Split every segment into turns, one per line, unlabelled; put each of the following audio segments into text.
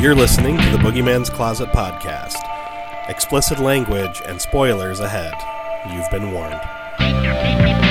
You're listening to the Boogeyman's Closet podcast. Explicit language and spoilers ahead. You've been warned.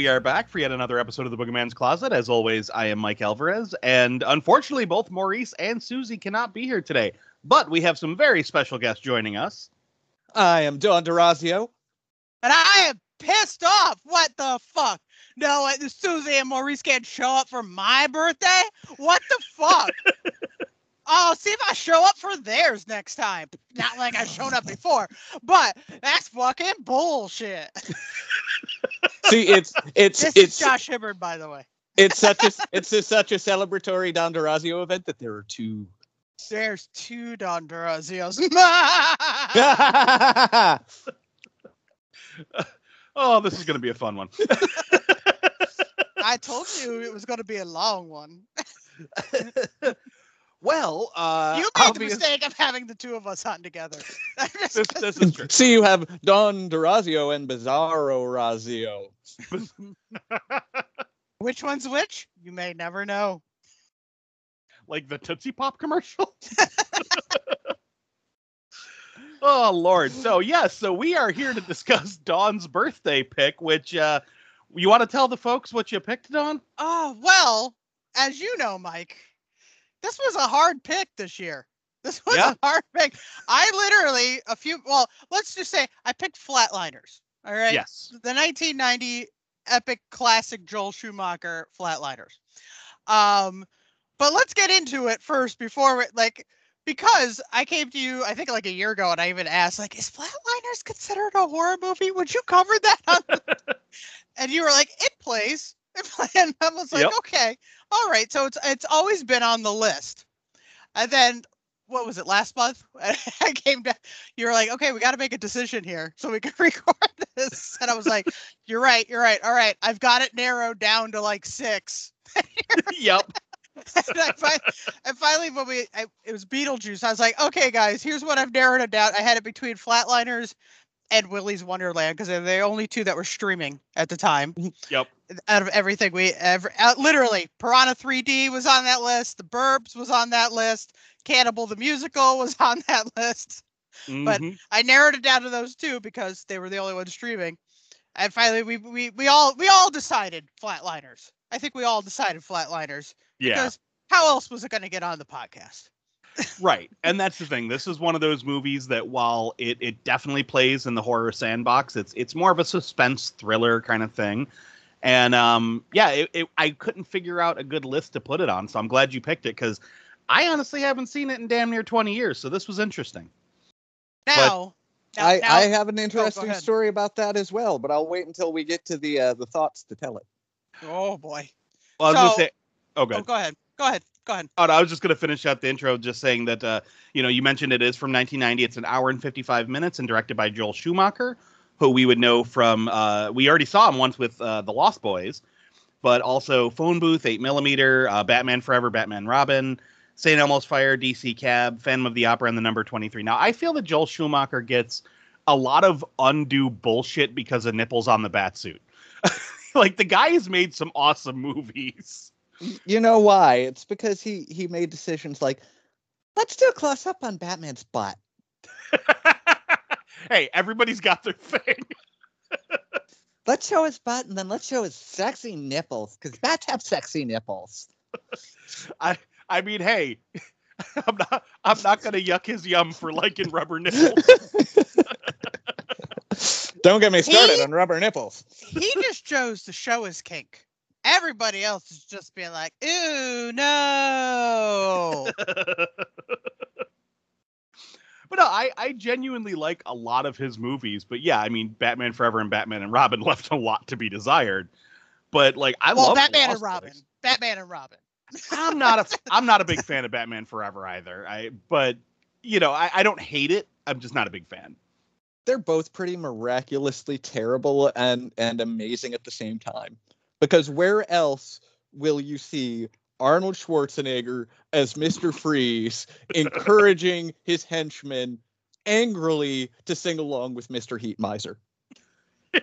We are back for yet another episode of the Boogeyman's Closet. As always, I am Mike Alvarez, and unfortunately, both Maurice and Susie cannot be here today. But we have some very special guests joining us.
I am Dawn Durazio.
And I am pissed off. What the fuck? No, uh, Susie and Maurice can't show up for my birthday? What the fuck? oh, see if I show up for theirs next time. Not like I've shown up before, but that's fucking bullshit.
See, it's it's
This
it's
is Josh Hibbard, by the way.
it's such a it's a, such a celebratory Dawn Durazio event that there are two.
There's two Dawn Durazios.
Oh, this is going to be a fun one.
I told you it was going to be a long one.
well, uh,
you made the mistake of having the two of us on together.
This, this is true.
See, you have Dawn Durazio and Bizarro Razio.
which one's which? You may never know.
like the Tootsie Pop commercial. oh Lord! So yes, so we are here to discuss Dawn's birthday pick. Which uh, you want to tell the folks what you picked, Dawn?
Oh, well, as you know, Mike, this was a hard pick this year. This was
Yeah.
a hard pick. I literally, a few, well, let's just say I picked Flatliners. All right.
Yes.
The 1990 epic classic Joel Schumacher Flatliners. Um, but let's get into it first before, we, like, because I came to you, I think like a year ago, and I even asked, like, is Flatliners considered a horror movie? Would you cover that? And you were like, it plays. And I was like,
Yep.
okay, all right. So it's it's always been on the list. And then what was it last month? I came to you were like, okay, we got to make a decision here so we can record this. And I was like, you're right, you're right. All right, I've got it narrowed down to like six.
yep.
and, I fi- and finally, when we I, it was Beetlejuice, I was like, okay, guys, here's what I've narrowed it down. I had it between Flatliners and Willy's Wonderland because they're the only two that were streaming at the time.
Yep.
Out of everything we ever, uh, literally, Piranha 3D was on that list. The Burbs was on that list. Cannibal the Musical was on that list. But-
Mhm.
I narrowed it down to those two because they were the only ones streaming. And finally, we we we all we all decided Flatliners. I think we all decided Flatliners
yeah.
because how else was it going to get on the podcast?
Right. And that's the thing. This is one of those movies that while it, it definitely plays in the horror sandbox, it's it's more of a suspense thriller kind of thing. And um yeah, it, it, I couldn't figure out a good list to put it on, so I'm glad you picked it because I honestly haven't seen it in damn near 20 years, so this was interesting.
Now, now-
I,
now-
I have an interesting
ahead.
story about that as well, but I'll wait until we get to the uh, the thoughts to tell it.
oh boy.
Well, I was gonna
So-
say oh
Oh,
good.
go ahead. Go ahead. Go ahead.
Oh, I was just gonna finish out the intro just saying that uh, you know, you mentioned it is from 1990. It's an hour and 55 minutes and directed by Joel Schumacher, who we would know from uh, we already saw him once with uh, the Lost Boys, but also Phone Booth, 8 millimeter, uh, Batman Forever, Batman Robin, St. Elmo's Fire, DC Cab, Phantom of the Opera, and the number 23. Now, I feel that Joel Schumacher gets a lot of undue bullshit because of nipples on the batsuit. like the guy has made some awesome movies.
You know why? It's because he he made decisions like, let's do a close up on Batman's butt.
hey, everybody's got their thing.
Let's show his butt and then let's show his sexy nipples because bats have sexy nipples.
I I mean, hey, I'm not I'm not gonna yuck his yum for liking rubber nipples.
Don't get me started
He-
on rubber nipples.
He just chose to show his kink. Everybody else is just being like, "Ooh, no."
but no, I I genuinely like a lot of his movies. But yeah, I mean, Batman Forever and Batman and Robin left a lot to be desired. But like, I
well,
love
Batman
Lost
and Robin.
Boys.
Batman and Robin.
I'm not a I'm not a big fan of Batman Forever either. I but you know I, I don't hate it. I'm just not a big fan.
they're both pretty miraculously terrible and and amazing at the same time. Because where else will you see Arnold Schwarzenegger as Mr. Freeze encouraging his henchmen angrily to sing along with Mr. Heat Miser?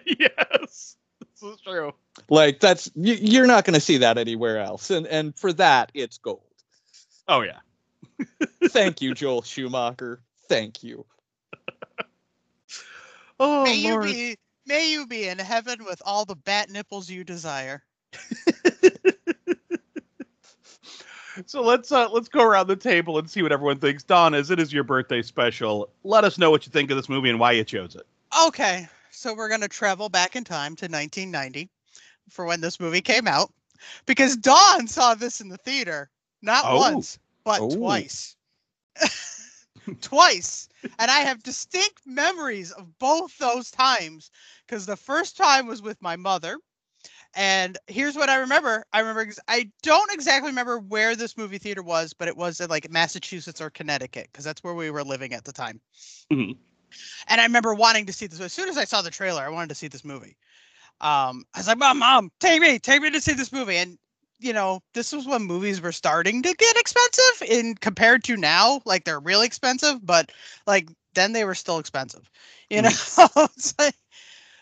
yes, this is true.
Like that's you, you're not going to see that anywhere else, and and for that it's gold.
Oh yeah.
Thank you, Joel Schumacher. Thank you.
Oh
may you be may you be in heaven with all the bat nipples you desire.
So let's uh, let's go around the table and see what everyone thinks. Dawn, as it is your birthday special, let us know what you think of this movie and why you chose it.
Okay, so we're gonna travel back in time to 1990 for when this movie came out, because Dawn saw this in the theater not
Oh.
once but
Oh.
twice. twice, and I have distinct memories of both those times. Because the first time was with my mother, and here's what I remember. I remember I don't exactly remember where this movie theater was, but it was in like Massachusetts or Connecticut, because that's where we were living at the time.
Mhm.
And I remember wanting to see this. As soon as I saw the trailer, I wanted to see this movie. Um, I was like, "Mom, mom, take me, take me to see this movie." And you know, this was when movies were starting to get expensive in compared to now. Like they're really expensive, but like then they were still expensive. You know, It's like-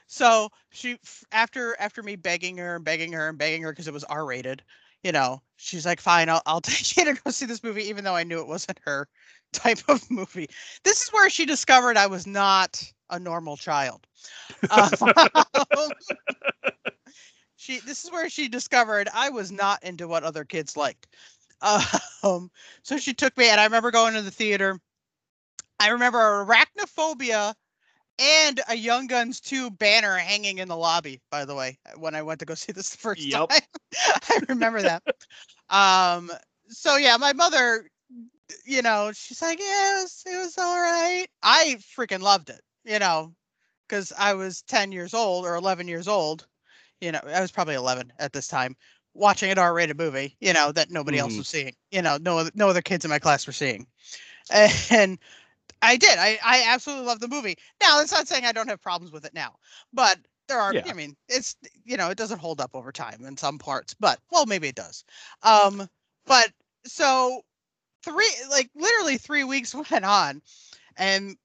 so she after after me begging her and begging her and begging her because it was R rated. You know, she's like, "Fine, I'll I'll take you to go see this movie," even though I knew it wasn't her type of movie. This is where she discovered I was not a normal child. Um, she this is where she discovered I was not into what other kids liked. Um, so she took me, and I remember going to the theater. I remember arachnophobia and a Young Guns 2 banner hanging in the lobby, by the way, when I went to go see this the first
Yep.
time. I remember that. um, so yeah, my mother, you know, she's like, yeah, it was, it was all right. I freaking loved it, you know, because I was 10 years old or 11 years old. You know, I was probably 11 at this time watching an R-rated movie, you know, that nobody else
Mhm.
was seeing. You know, no other, no other kids in my class were seeing. And I did. I, I absolutely love the movie. Now, that's not saying I don't have problems with it now, but there are.
Yeah.
I mean, it's you know, it doesn't hold up over time in some parts, but well, maybe it does. Um, but so three, like literally three weeks went on, and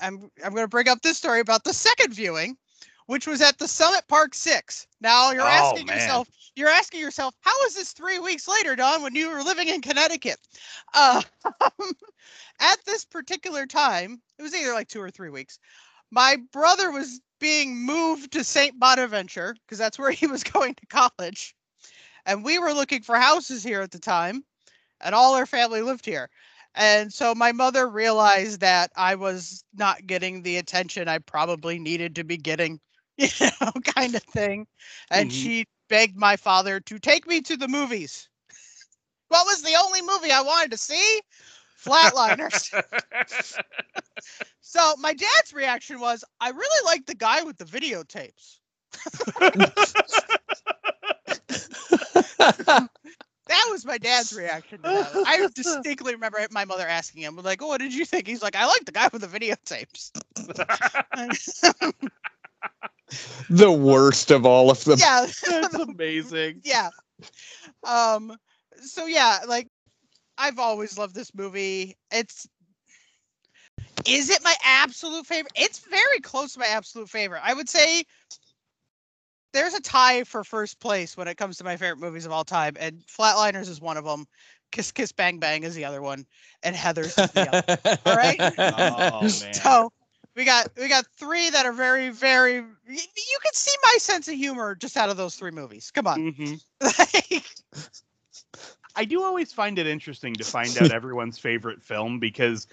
I'm I'm going to bring up this story about the second viewing, which was at the Summit Park Six. Now you're
Oh,
asking
man.
yourself, you're asking yourself, how is this three weeks later, Dawn, when you were living in Connecticut? Uh, at this particular time, it was either like two or three weeks. My brother was being moved to St. Bonaventure because that's where he was going to college. And we were looking for houses here at the time, and all our family lived here. And so my mother realized that I was not getting the attention I probably needed to be getting, you know, kind of thing. And
Mhm.
she begged my father to take me to the movies. What was the only movie I wanted to see? Flatliners. so my dad's reaction was, I really like the guy with the videotapes. That was my dad's reaction to that. I distinctly remember my mother asking him, like, oh, what did you think? He's like, I like the guy with the videotapes.
The worst of all of them.
yeah.
That's amazing.
yeah. Um so yeah, like I've always loved this movie. It's is it my absolute favorite? It's very close to my absolute favorite. I would say there's a tie for first place when it comes to my favorite movies of all time, and Flatliners is one of them. Kiss Kiss Bang Bang is the other one, and Heathers is the other. All right.
Oh man.
So we got we got three that are very very. You can see my sense of humor just out of those three movies. Come on.
Mhm.
Like,
I do always find it interesting to find out everyone's favorite film because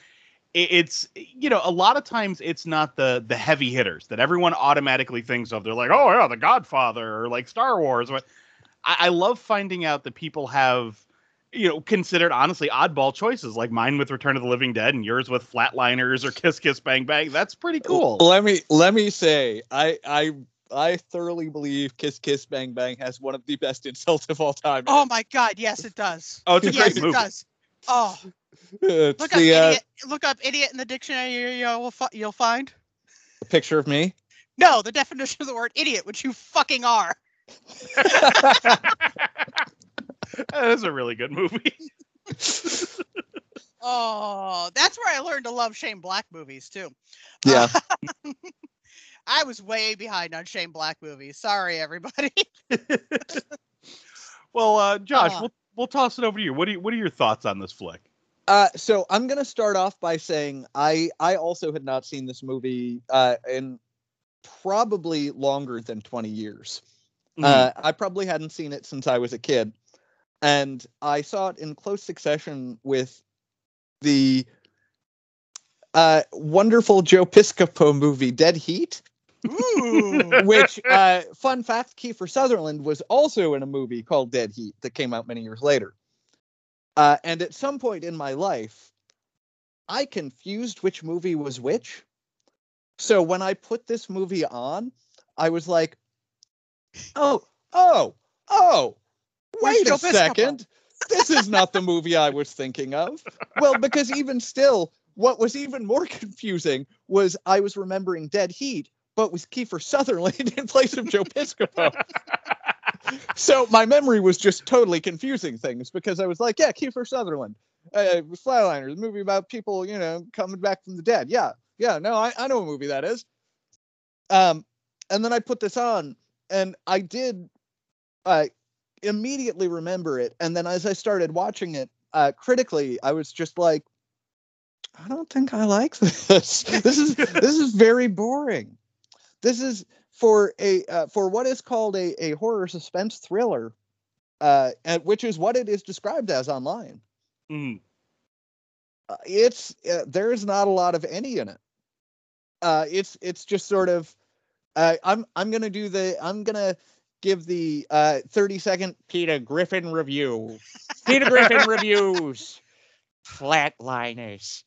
it's you know a lot of times it's not the the heavy hitters that everyone automatically thinks of. They're like, oh yeah, The Godfather or like Star Wars. But I, I love finding out that people have you know considered honestly oddball choices like mine with Return of the Living Dead and yours with Flatliners or Kiss Kiss Bang Bang. That's pretty cool.
Let me let me say, I I I thoroughly believe Kiss Kiss Bang Bang has one of the best insults of all time.
oh my God, yes, it does.
Oh, it's a
yes,
great
it
movie.
does. Oh,
It's
look up
the, uh,
idiot. Look up idiot in the dictionary. You, you will fi- you'll find.
A picture of me?
No, the definition of the word idiot, which you fucking are.
that is a really good movie.
Oh, that's where I learned to love Shane Black movies too.
Yeah.
Uh, I was way behind on Shane Black movies. Sorry, everybody.
well, uh, Josh,
Uh.
we'll we'll toss it over to you. What do you, what are your thoughts on this flick?
Uh, so I'm gonna start off by saying I I also had not seen this movie uh, in probably longer than 20 years.
Mm-hmm.
Uh, I probably hadn't seen it since I was a kid, and I saw it in close succession with the uh, wonderful Joe Piscopo movie Dead Heat.
Ooh.
which uh fun fact kiefer sutherland was also in a movie called dead heat that came out many years later uh and at some point in my life i confused which movie was which so when i put this movie on i was like oh oh oh wait a second this is not the movie i was thinking of well because even still what was even more confusing was i was remembering dead heat but with Kiefer Sutherland in place of Joe Piscopo. so my memory was just totally confusing things because I was like, yeah, Kiefer Sutherland, uh, Flatliners, a movie about people, you know, coming back from the dead. Yeah, yeah, no, I, I know what movie that is. Um, and then I put this on, and I did, uh, immediately remember it. And then as I started watching it uh, critically, I was just like, I don't think I like this. this is this is very boring. This is for a uh, for what is called a, a horror suspense thriller, uh, and which is what it is described as online.
Mhm.
Uh, it's uh, there's not a lot of any in it. Uh, it's it's just sort of. Uh, I'm I'm gonna do the I'm gonna give the uh 30 second Peter Griffin review. Peter Griffin reviews.
Flatliners.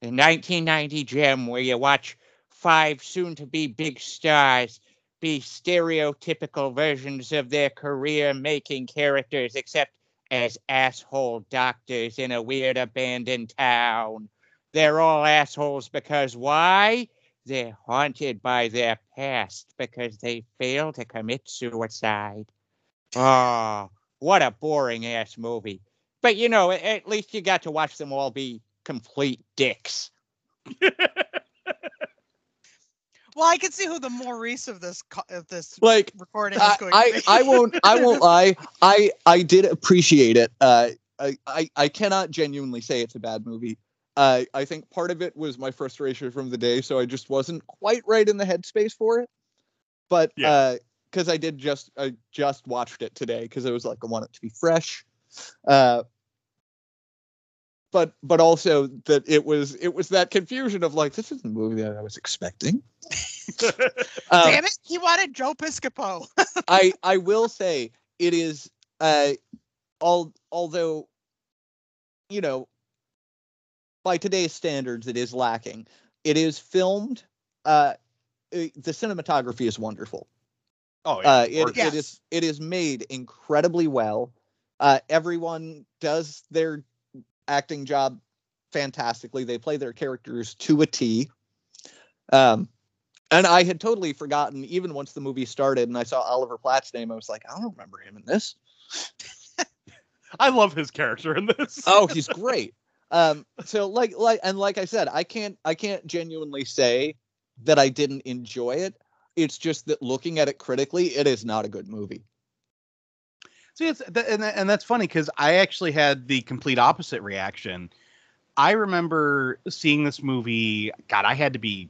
The 1990 gem where you watch five soon to be big stars be stereotypical versions of their career making characters, except as asshole doctors in a weird abandoned town. They're all assholes because why? They're haunted by their past because they failed to commit suicide. Oh, what a boring ass movie. But you know, at least you got to watch them all be complete dicks.
well, I can see who the Maurice of this of this
Like
recording is
I,
going to
I,
be.
I won't I won't lie. I I did appreciate it. Uh, I, I I cannot genuinely say it's a bad movie. Uh, I think part of it was my frustration from the day, so I just wasn't quite right in the headspace for it. But
Yeah.
because I did just I just watched it today because I was like I want it to be fresh. Uh, but but also that it was it was that confusion of like this is the movie that I was expecting. Um,
Damn it! He wanted Joe Piscopo.
I I will say it is uh all although you know by today's standards it is lacking. It is filmed uh uh, the cinematography is wonderful.
oh yeah,
Uh
of
it,
course.
it
Yes.
is it is made incredibly well. Uh everyone does their acting job fantastically. They play their characters to a T. Um and I had totally forgotten, even once the movie started and I saw Oliver Platt's name, I was like, I don't remember him in this.
I love his character in this.
Oh, he's great. Um, so like like and like I said, I can't I can't genuinely say that I didn't enjoy it. It's just that looking at it critically, it is not a good movie.
See, it's and, and that's funny because I actually had the complete opposite reaction. I remember seeing this movie. God, I had to be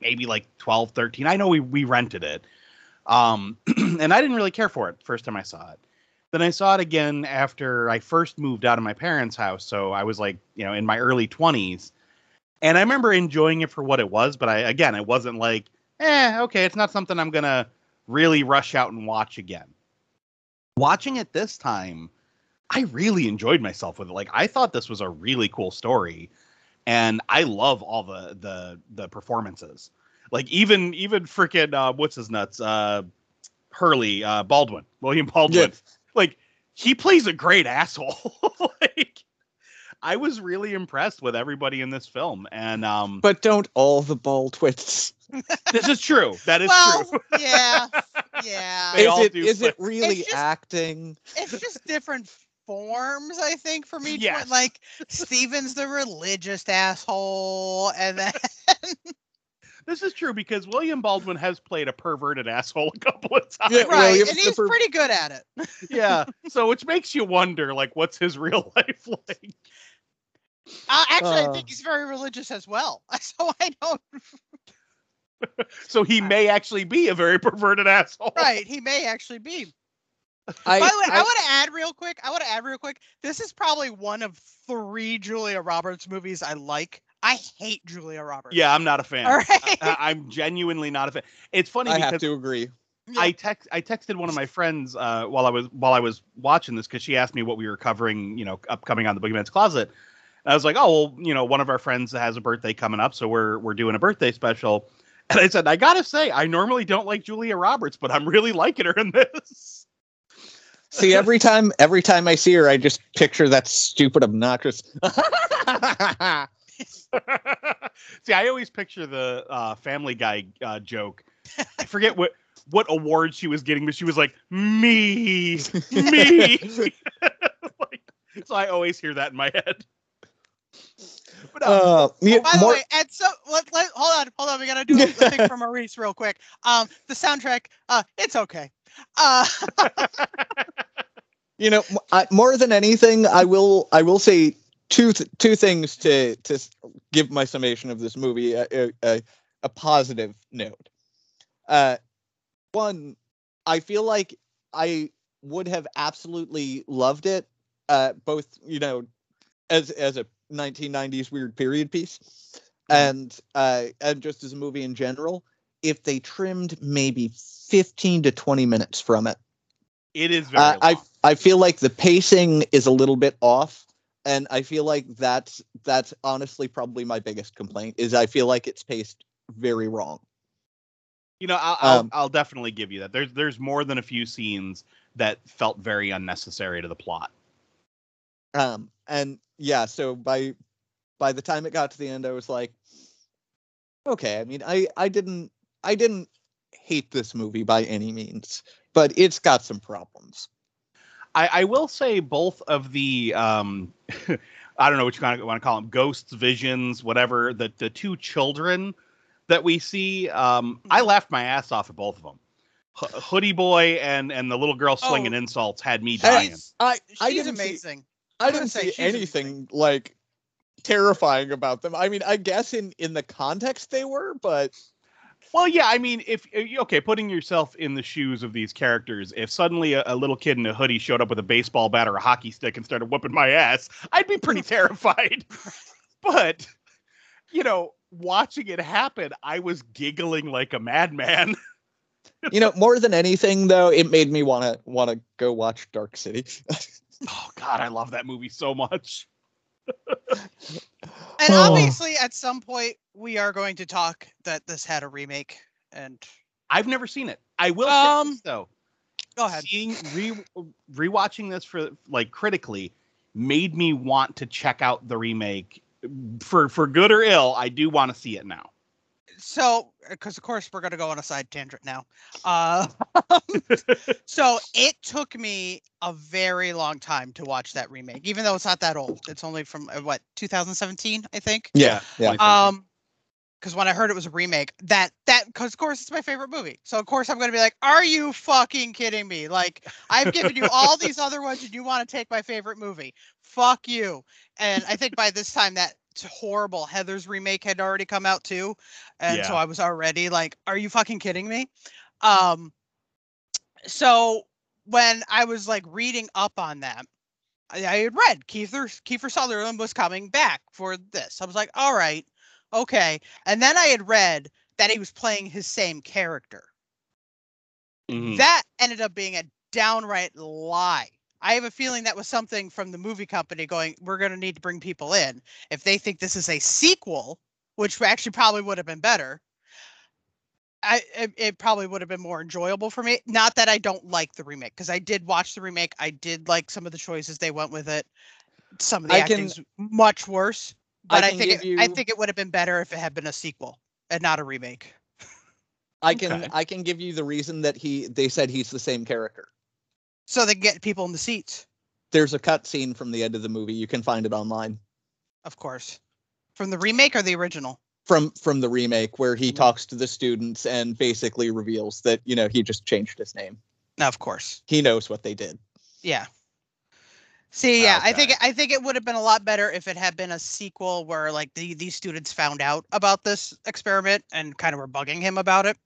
maybe like 12, 13. I know we we rented it, um, and I didn't really care for it first time I saw it. Then I saw it again after I first moved out of my parents' house. So I was like, you know, in my early twenties, and I remember enjoying it for what it was. But I again, it wasn't like, eh, okay, it's not something I'm gonna really rush out and watch again watching it this time, I really enjoyed myself with it. Like I thought this was a really cool story, and I love all the the the performances. Like even even freaking uh, what's his nuts uh, Hurley uh, Baldwin William Baldwin. Like he plays a great asshole. like I was really impressed with everybody in this film, and um,
But don't all the ball twits.
This is true. That is
well,
true.
yeah, yeah.
They
is
all
it
play-
it really
It's just-
acting?
it's just different forms, I think, for me. one.
Yes.
Like Steven's the religious asshole, and then
This is true because William Baldwin has played a perverted asshole a couple of times.
Yeah,
right,
William's
and he's
per-
pretty good at it.
yeah. So which makes you wonder, like, what's his real life like?
Uh, actually, I
Uh.
think he's very religious as well. So I don't.
So he may actually be a very perverted asshole.
Right, he may actually be.
I,
By the way, I,
I-
want to add real quick. I want to add real quick. This is probably one of three Julia Roberts movies I like. I hate Julia Roberts.
Yeah, I'm not a fan.
All right.
I, I'm genuinely not a fan. It's funny because
I
because
have to agree.
I text I texted one of my friends uh, while I was while I was watching this because she asked me what we were covering, you know, upcoming on the Boogeyman's Closet. And I was like, oh well, you know, one of our friends has a birthday coming up, so we're we're doing a birthday special. And I said, I gotta say, I normally don't like Julia Roberts, but I'm really liking her in this.
See, every time every time I see her, I just picture that stupid obnoxious.
See, I always picture the uh, Family Guy uh, joke. I forget what what award she was getting, but she was like, "Me, me." like, so I always hear that in my head. But um,
uh, yeah,
By the
more-
way, and so let, let hold on, hold on. We gotta do a thing for Maurice real quick. Um, the soundtrack, uh, it's okay. Uh,
you know, m- I, more than anything, I will I will say two th- two things to to give my summation of this movie a, a, a, positive note. Uh, one, I feel like I would have absolutely loved it, uh, both you know, as as a 1990s weird period piece, and uh, and just as a movie in general, if they trimmed maybe 15 to 20 minutes from it.
it is very.
Uh, I. I feel like the pacing is a little bit off, and I feel like that's that's honestly probably my biggest complaint is I feel like it's paced very wrong.
You know, I'll, I'll,
Um,
I'll definitely give you that. There's there's more than a few scenes that felt very unnecessary to the plot.
Um, and yeah, so by by the time it got to the end, I was like, okay. I mean, I I didn't I didn't hate this movie by any means, but it's got some problems.
I, I will say both of the um, I don't know what you kind of want to call them, ghosts, visions, whatever. The the two children that we see, um, I laughed my ass off at both of them. H- Hoodie boy and and the little girl slinging
Oh.
insults had me dying.
I I
she's
didn't see-
amazing.
I
I'm
didn't
say
see
she's amazing.
anything like terrifying about them. I mean, I guess in in the context they were, but
Well, yeah, I mean, if uh, okay, putting yourself in the shoes of these characters, if suddenly a, a little kid in a hoodie showed up with a baseball bat or a hockey stick and started whooping my ass, I'd be pretty terrified. But you know, watching it happen, I was giggling like a madman.
you know, more than anything though, it made me want to want to go watch Dark City.
Oh God, I love that movie so much.
And
Oh.
obviously, at some point, we are going to talk that this had a remake. And
I've never seen it. I will say
Um,
this, though.
go ahead.
Seeing re rewatching this for like critically made me want to check out the remake for for good or ill. I do want to see it now.
So, because of course we're going to go on a side tangent now. Uh, so it took me a very long time to watch that remake, even though it's not that old. It's only from uh, what 2017, I think.
yeah, yeah.
Um, because when I heard it was a remake, that that because of course it's my favorite movie. So of course I'm gonna be like, are you fucking kidding me? Like I've given you all these other ones, and you want to take my favorite movie? Fuck you. And I think by this time that horrible Heathers remake had already come out too, and so I was already like, are you fucking kidding me? Um, so when I was like reading up on that, I, I had read Kiefer Kiefer Sutherland was coming back for this. I was like, all right, okay. And then I had read that he was playing his same character.
Mhm.
That ended up being a downright lie. I have a feeling that was something from the movie company going, we're going to need to bring people in. If they think this is a sequel, which actually probably would have been better, I it, it probably would have been more enjoyable for me. Not that I don't like the remake, because I did watch the remake. I did like some of the choices they went with it. Some of the
I can-
acting's much worse, but I,
can
think
give
it, I think it would have been better if it had been a sequel and not a remake.
I can
Okay.
I can give you the reason that he they said he's the same character.
So they get people in the seats,
There's a cut scene from the end of the movie. You can find it online
of course. From the remake or the original?
from from the remake where he
Mhm.
talks to the students and basically reveals that you know he just changed his name.
No, of course.
He knows what they did.
Yeah. See, yeah, I think I think it would have been a lot better if it had been a sequel where like the, these students found out about this experiment and kind of were bugging him about it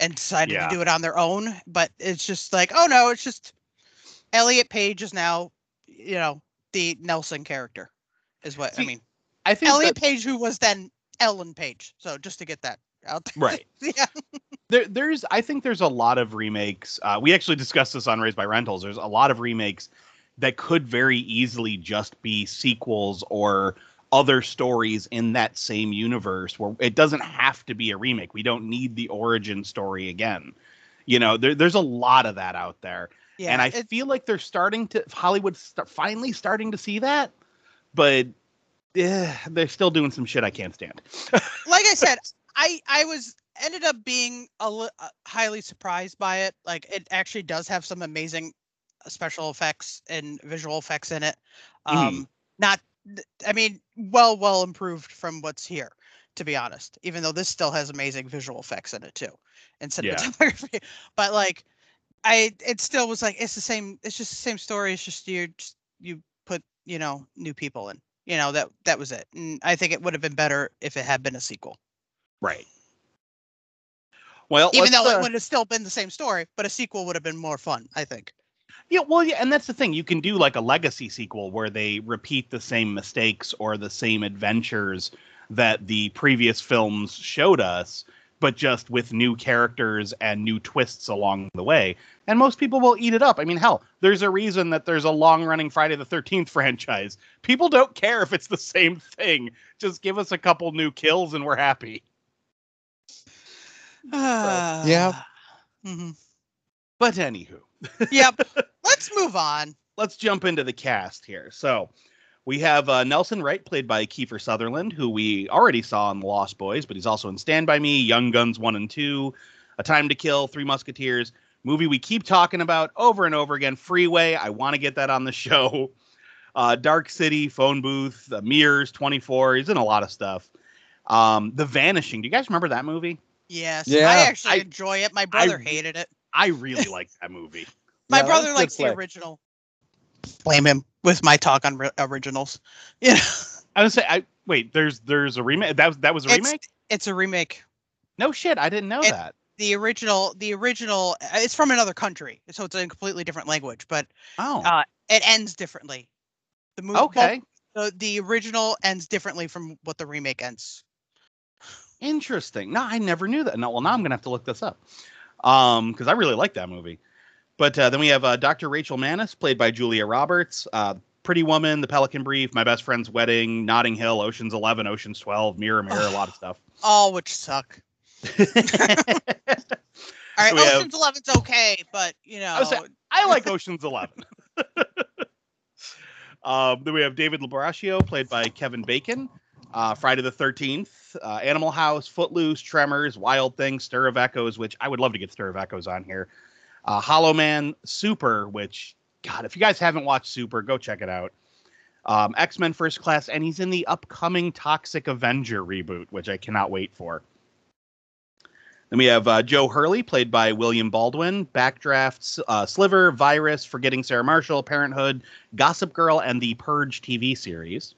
and decided
Yeah.
to do it on their own. But it's just like, oh no, it's just Elliot Page is now, you know, the Nelson character, is what I mean.
I think
Elliot
that-
Page, who was then Ellen Page. So just to get that out there.
right.
yeah.
there, there's I think there's a lot of remakes. Uh, we actually discussed this on Raised by Rentals. There's a lot of remakes that could very easily just be sequels or other stories in that same universe where it doesn't have to be a remake. We don't need the origin story again. You know, there, there's a lot of that out there.
Yeah.
and I feel like they're starting to Hollywood's st- finally starting to see that, but eh, they're still doing some shit I can't stand.
like I said, I I was ended up being a li- uh, highly surprised by it. Like it actually does have some amazing special effects and visual effects in it.
Mhm.
Um, not, I mean, well, well improved from what's here, to be honest. Even though this still has amazing visual effects in it too, and
Yeah.
cinematography. But like, I it still was like it's the same. It's just the same story. It's just you just you put you know new people in. You know that that was it. And I think it would have been better if it had been a sequel.
Right. Well,
even though
uh,
it would have still been the same story, but a sequel would have been more fun, I think.
Yeah, well, yeah, and that's the thing. You can do like a legacy sequel where they repeat the same mistakes or the same adventures that the previous films showed us, but just with new characters and new twists along the way. And most people will eat it up. I mean, hell, there's a reason that there's a long running Friday the 13th franchise. People don't care if it's the same thing. Just give us a couple new kills and we're happy.
Yeah.
hmm
But anywho,
Yep. Let's move on.
let's jump into the cast here. So we have uh, Nelson Wright, played by Kiefer Sutherland, who we already saw in The Lost Boys, but he's also in Stand By Me, Young Guns 1 and 2, A Time to Kill, Three Musketeers, movie we keep talking about over and over again, Freeway. I want to get that on the show. Uh, Dark City, Phone Booth, uh, Mirrors 24. He's in a lot of stuff. Um, the Vanishing. Do you guys remember that movie?
Yes.
Yeah.
I actually
I-
enjoy it. My brother
re-
hated it.
I really like that movie.
My
Yeah,
brother likes the original. Blame him with my talk on ri- originals. You know,
I would say, I wait. There's there's a remake. That was that was a
It's-
remake.
it's a remake.
No shit, I didn't know
It-
that.
The original, the original, uh, it's from another country, so it's a completely different language, but
Oh,
uh, it ends differently. The movie,
okay.
the, the original ends differently from what the remake ends.
Interesting. No, I never knew that. No, well, now I'm gonna have to look this up, um, because I really like that movie. But uh, then we have uh, Dr. Rachel Mannus, played by Julia Roberts, uh, Pretty Woman, The Pelican Brief, My Best Friend's Wedding, Notting Hill, Ocean's Eleven, Ocean's Twelve, Mirror Mirror, a lot of stuff.
All which suck. All right,
have-
Ocean's Eleven's okay, but you know,
was saying- I like Ocean's Eleven. um, then we have David Labraccio, played by Kevin Bacon. Uh, Friday the Thirteenth, uh, Animal House, Footloose, Tremors, Wild Things, Stir of Echoes, which I would love to get Stir of Echoes on here. Uh, Hollow Man, Super, which God, if you guys haven't watched Super, go check it out. Um, X Men First Class, and he's in the upcoming Toxic Avenger reboot, which I cannot wait for. Then we have uh, Joe Hurley, played by William Baldwin, Backdraft, uh, Sliver, Virus, Forgetting Sarah Marshall, Parenthood, Gossip Girl, and the Purge TV series.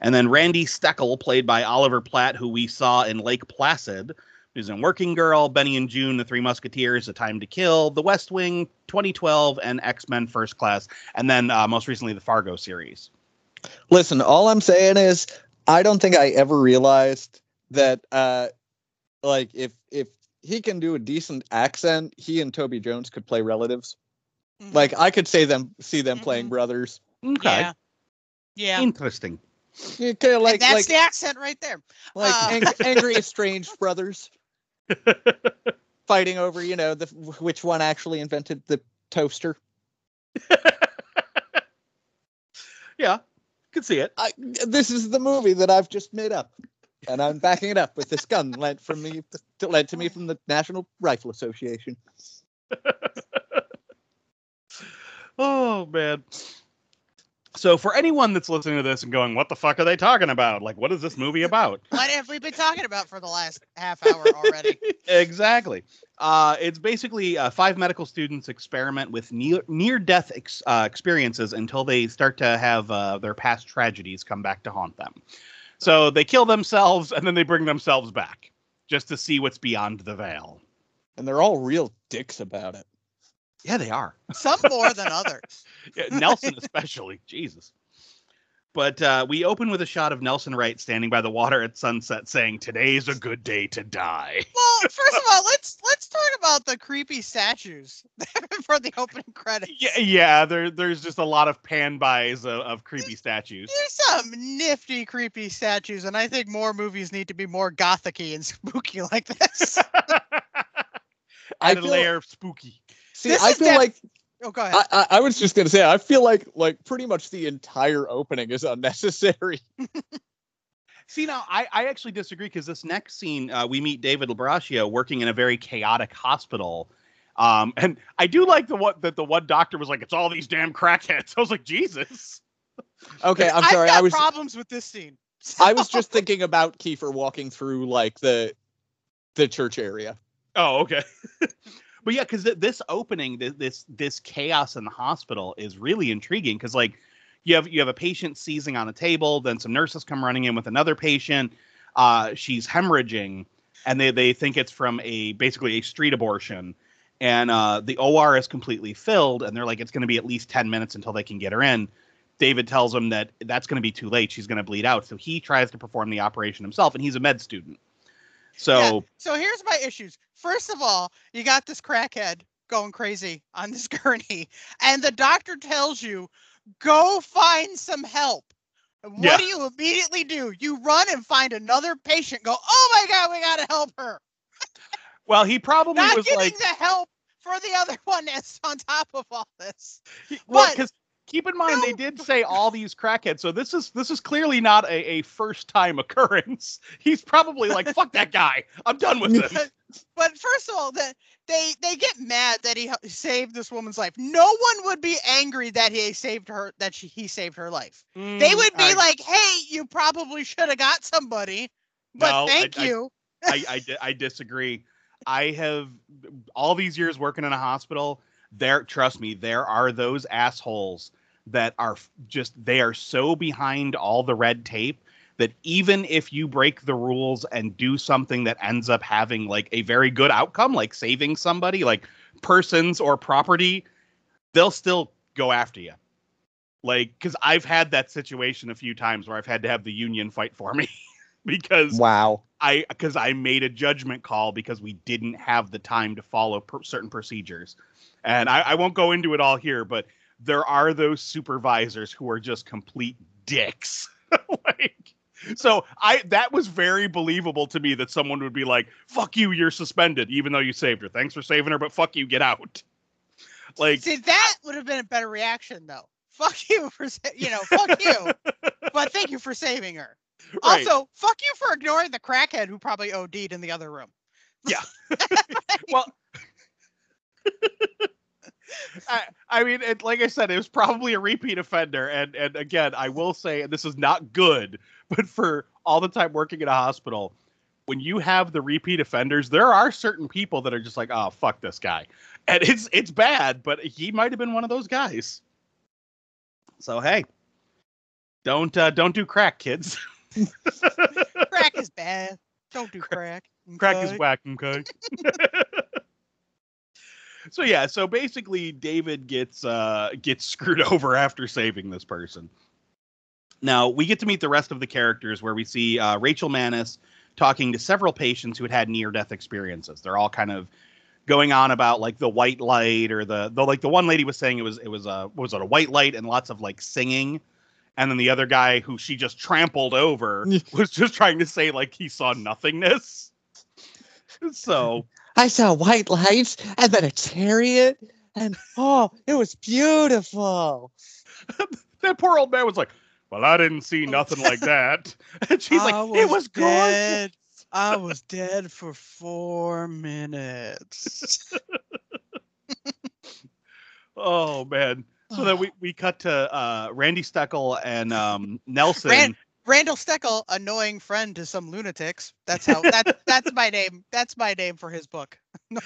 And then Randy Steckle, played by Oliver Platt, who we saw in Lake Placid, who's in Working Girl, Benny and Joon, The Three Musketeers, A Time to Kill, The West Wing, 2012, and X Men First Class, and then uh, most recently the Fargo series.
Listen, all I'm saying is I don't think I ever realized that uh like if if he can do a decent accent, he and Toby Jones could play relatives.
Mhm.
Like I could say them see them playing
Mhm.
brothers.
Okay.
yeah, yeah.
Interesting.
Kind of
And that's
like
the accent right there.
like
uh,
ang- angry estranged brothers fighting over, you know, the which one actually invented the toaster.
yeah, could see it.
I, this is the movie that I've just made up. and I'm backing it up with this gun lent from me, lent to me from the National Rifle Association.
Oh man. So for anyone that's listening to this and going, "What the fuck are they talking about? Like, what is this movie about?"
What have we been talking about for the last half hour already?
exactly. Uh, it's basically uh, five medical students experiment with near near death ex- uh, experiences until they start to have uh, their past tragedies come back to haunt them. So they kill themselves and then they bring themselves back just to see what's beyond the veil.
And they're all real dicks about it.
Yeah, they are.
Some more than others.
Yeah, Nelson especially. Jesus. But uh, we open with a shot of Nelson Wright standing by the water at sunset, saying, "Today's a good day to die."
Well, first of all, let's let's talk about the creepy statues for the opening credits.
Yeah, yeah. There, there's just a lot of pan bys of, of creepy statues.
There's some nifty, creepy statues, and I think more movies need to be more gothicy and spooky like this.
I
Add a
feel-
layer of spooky.
See,
This
I feel
def-
like
oh, go ahead.
I, I, I was just gonna say I feel like like pretty much the entire opening is unnecessary.
See, now I, I actually disagree because this next scene, uh, we meet David Labraccio working in a very chaotic hospital. Um, and I do like the what that the one doctor was like, "It's all these damn crackheads." I was like, Jesus.
Okay, I'm sorry. I was
problems with this scene.
I was just thinking about Kiefer walking through like the the church area.
Oh, okay. But yeah, because th- this opening, th- this this chaos in the hospital is really intriguing. Because like, you have you have a patient seizing on a table, then some nurses come running in with another patient. Uh, she's hemorrhaging, and they they think it's from a basically a street abortion. And uh, the OR is completely filled, and they're like, it's going to be at least ten minutes until they can get her in. David tells him that that's going to be too late. She's going to bleed out. So he tries to perform the operation himself, and he's a med student. So
Yeah, So here's my issues. First of all, you got this crackhead going crazy on this gurney, and the doctor tells you, go find some help. And What
Yeah.
do you immediately do? You run and find another patient. Go, oh my god, we gotta help her.
well, he probably
Not
was
getting
like,
the help for the other one that's on top of all this.
Well, because keep in mind they did say all these crackheads, so this is this is clearly not a, a first time occurrence. He's probably like, "Fuck that guy, I'm done with him."
But first of all, that they they get mad that he saved this woman's life. No one would be angry that he saved her that she, he saved her life. They
Mm,
would be
I,
like, "Hey, you probably should have got somebody, but
No,
thank
I-
you."
I, I, I disagree. I have all these years working in a hospital. There, trust me, there are those assholes that are just they are so behind all the red tape that even if you break the rules and do something that ends up having like a very good outcome, like saving somebody, like persons or property, they'll still go after you. Like, because I've had that situation a few times where I've had to have the union fight for me because
Wow.
I because I made a judgment call because we didn't have the time to follow per- certain procedures, and I, I won't go into it all here, but there are those supervisors who are just complete dicks. like, so I that was very believable to me that someone would be like, "Fuck you, you're suspended," even though you saved her. Thanks for saving her, but fuck you, get out. Like,
See, that would have been a better reaction, though. Fuck you for you know, fuck you, but thank you for saving her.
right.
Also, fuck you for ignoring the crackhead who probably OD'd in the other room. Yeah.
well I, I mean it, like i said it was probably a repeat offender and and again i will say and this is not good but for all the time working in a hospital when you have the repeat offenders there are certain people that are just like oh fuck this guy and it's it's bad but he might have been one of those guys so hey don't uh, don't do crack kids
Crack is bad. Don't do crack.
Crack is
okay?
whack, okay? so yeah, so basically David gets uh gets screwed over after saving this person. Now we get to meet the rest of the characters where we see uh, Rachel Mannus talking to several patients who had had near death experiences. They're all kind of going on about like the white light or the the like the one lady was saying it was it was a was it a white light and lots of like singing and then the other guy who she just trampled over was just trying to say like he saw nothingness so
I saw white lights and then a chariot, and oh, it was beautiful.
that poor old man was like well, I didn't see nothing like that. And she's
I
like, it was
good. I was dead for four minutes.
Oh man. So then we, we cut to uh, Randy Steckle and um, Nelson.
Randall Steckle, annoying friend to some lunatics. That's how that's that's my name. That's my name for his book.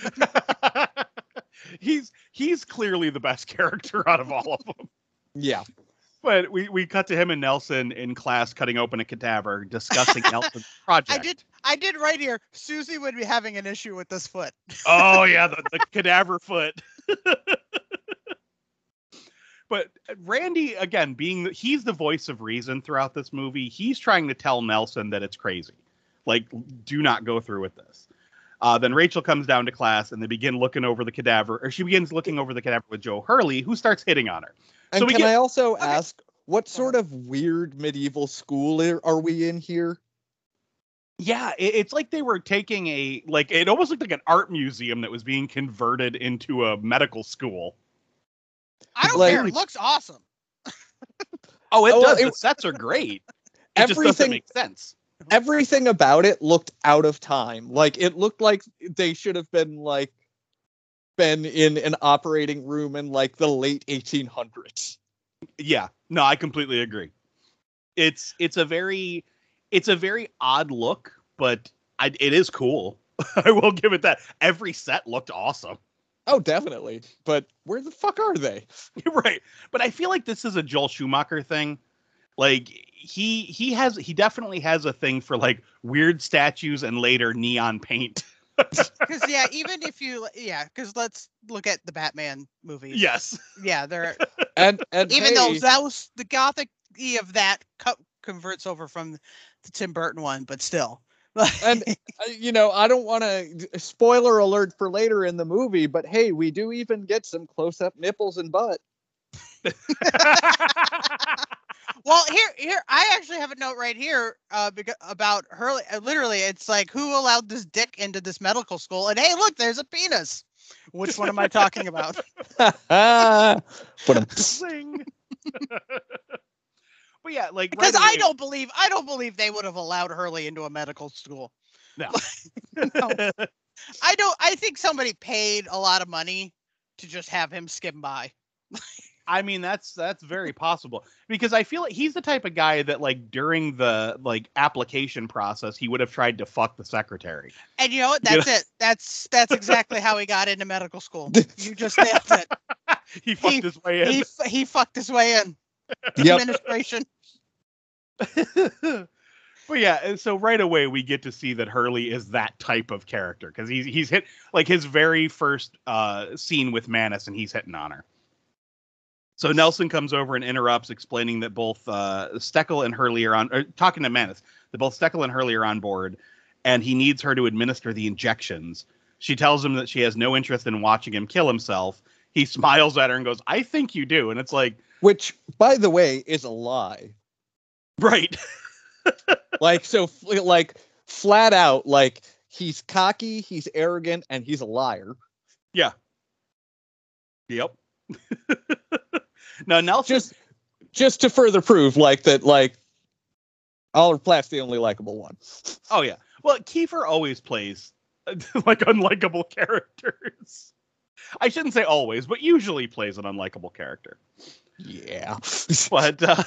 he's he's clearly the best character out of all of them.
Yeah.
But we, we cut to him and Nelson in class cutting open a cadaver, discussing Nelson's project.
I did I did right here. Susie would be having an issue with this foot.
Oh yeah, the, the cadaver foot. But Randy, again, being the, he's the voice of reason throughout this movie. He's trying to tell Nelson that it's crazy. Like, do not go through with this. Uh, then Rachel comes down to class and they begin looking over the cadaver, or she begins looking over the cadaver with Joe Hurley, who starts hitting on her.
And
So we
can
get-
I also ask, what sort of weird medieval school are are we in here?
Yeah, it, it's like they were taking a like it almost looked like an art museum that was being converted into a medical school.
I don't
Like-
care. It looks awesome.
Oh, it
Oh,
does.
it-
the sets are great. It just doesn't
Everything-
make sense.
Everything about it looked out of time. Like it looked like they should have been like been in an operating room in like the late 1800s.
Yeah, no, I completely agree. It's it's a very it's a very odd look, but I, it is cool. I will give it that. Every set looked awesome.
Oh, definitely. But where the fuck are they?
You're right, but I feel like this is a Joel Schumacher thing. Like he he has he definitely has a thing for like weird statues and later neon paint.
Because yeah, even if you yeah, because let's look at the Batman movies.
yes.
Yeah, they're
And and
even though that was the gothic e of that co- converts over from the Tim Burton one, but still.
And you know, I don't want to spoiler alert for later in the movie, but hey, we do even get some close-up nipples and butt.
well, here here I actually have a note right here uh beca- about Hurley. Uh, literally, it's like who allowed this dick into this medical school? And hey, look, there's a penis. Which one am I talking about?
but um,
Zing. But yeah, like
Because
right
I don't believe I don't believe they would have allowed Hurley into a medical school.
No.
No. I don't. I think somebody paid a lot of money to just have him skim by.
I mean, that's that's very possible because I feel like he's the type of guy that like during the like application process he would have tried to fuck the secretary.
And you know what?
You
That's it. That's that's exactly how he got into medical school. You just nailed it.
he fucked
He-
his way in.
He he fucked his way in. Administration.
but yeah, and so right away we get to see that Hurley is that type of character because he's he's hit like his very first uh, scene with Mannus and he's hitting on her. So Nelson comes over and interrupts, explaining that both uh, Steckle and Hurley are on, or talking to Mannus, that both Steckle and Hurley are on board, and he needs her to administer the injections. She tells him that she has no interest in watching him kill himself. He smiles at her and goes, "I think you do," and it's like,
which, by the way, is a lie.
right,
Like so, like flat out, like he's cocky, he's arrogant, and he's a liar.
Yeah yep. now Nelson,
Just, just to further prove, like that, like Oliver Platt's the only likable one.
oh yeah. Well, Kiefer always plays like unlikable characters. I shouldn't say always, but usually plays an unlikable character.
Yeah.
But uh,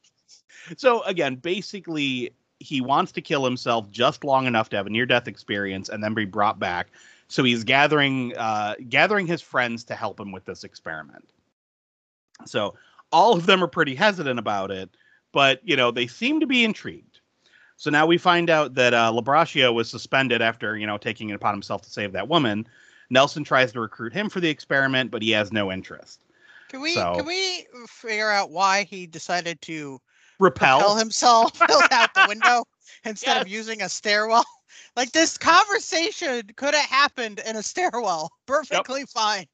so again, basically, he wants to kill himself just long enough to have a near-death experience and then be brought back. So he's gathering uh, gathering his friends to help him with this experiment. So all of them are pretty hesitant about it, but you know they seem to be intrigued. So now we find out that uh, Labraccio was suspended after you know taking it upon himself to save that woman. Nelson tries to recruit him for the experiment, but he has no interest.
Can we
So-
can we figure out why he decided to
Repel.
propel himself out the window instead of using a stairwell? Like this conversation could have happened in a stairwell, perfectly fine.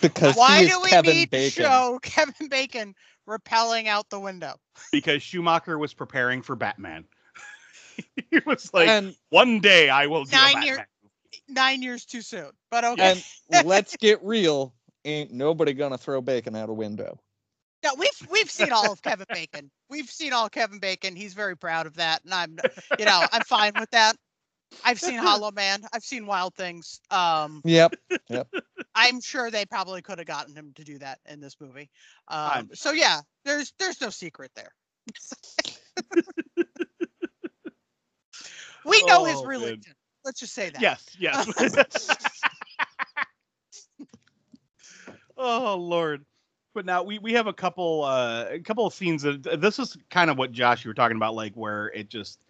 Because
Why do we
Kevin
need
Bacon.
to show Kevin Bacon repelling out the window?
because Schumacher was preparing for Batman. he was like,
and
one day I will do a
Nine
Batman.
year- Nine years too soon, but okay.
and let's get real, ain't nobody gonna throw bacon out a window.
No, we've we've seen all of Kevin Bacon. We've seen all Kevin Bacon. He's very proud of that, and I'm, you know, I'm fine with that. I've seen Hollow Man. I've seen Wild Things. Um,
Yep. Yep.
I'm sure they probably could have gotten him to do that in this movie. Um, so yeah, there's there's no secret there. we know his
Oh, man.
religion. Let's just say that.
Yes, yes. oh Lord. But now we, we have a couple uh, a couple of scenes that this is kind of what Josh you were talking about, like where it just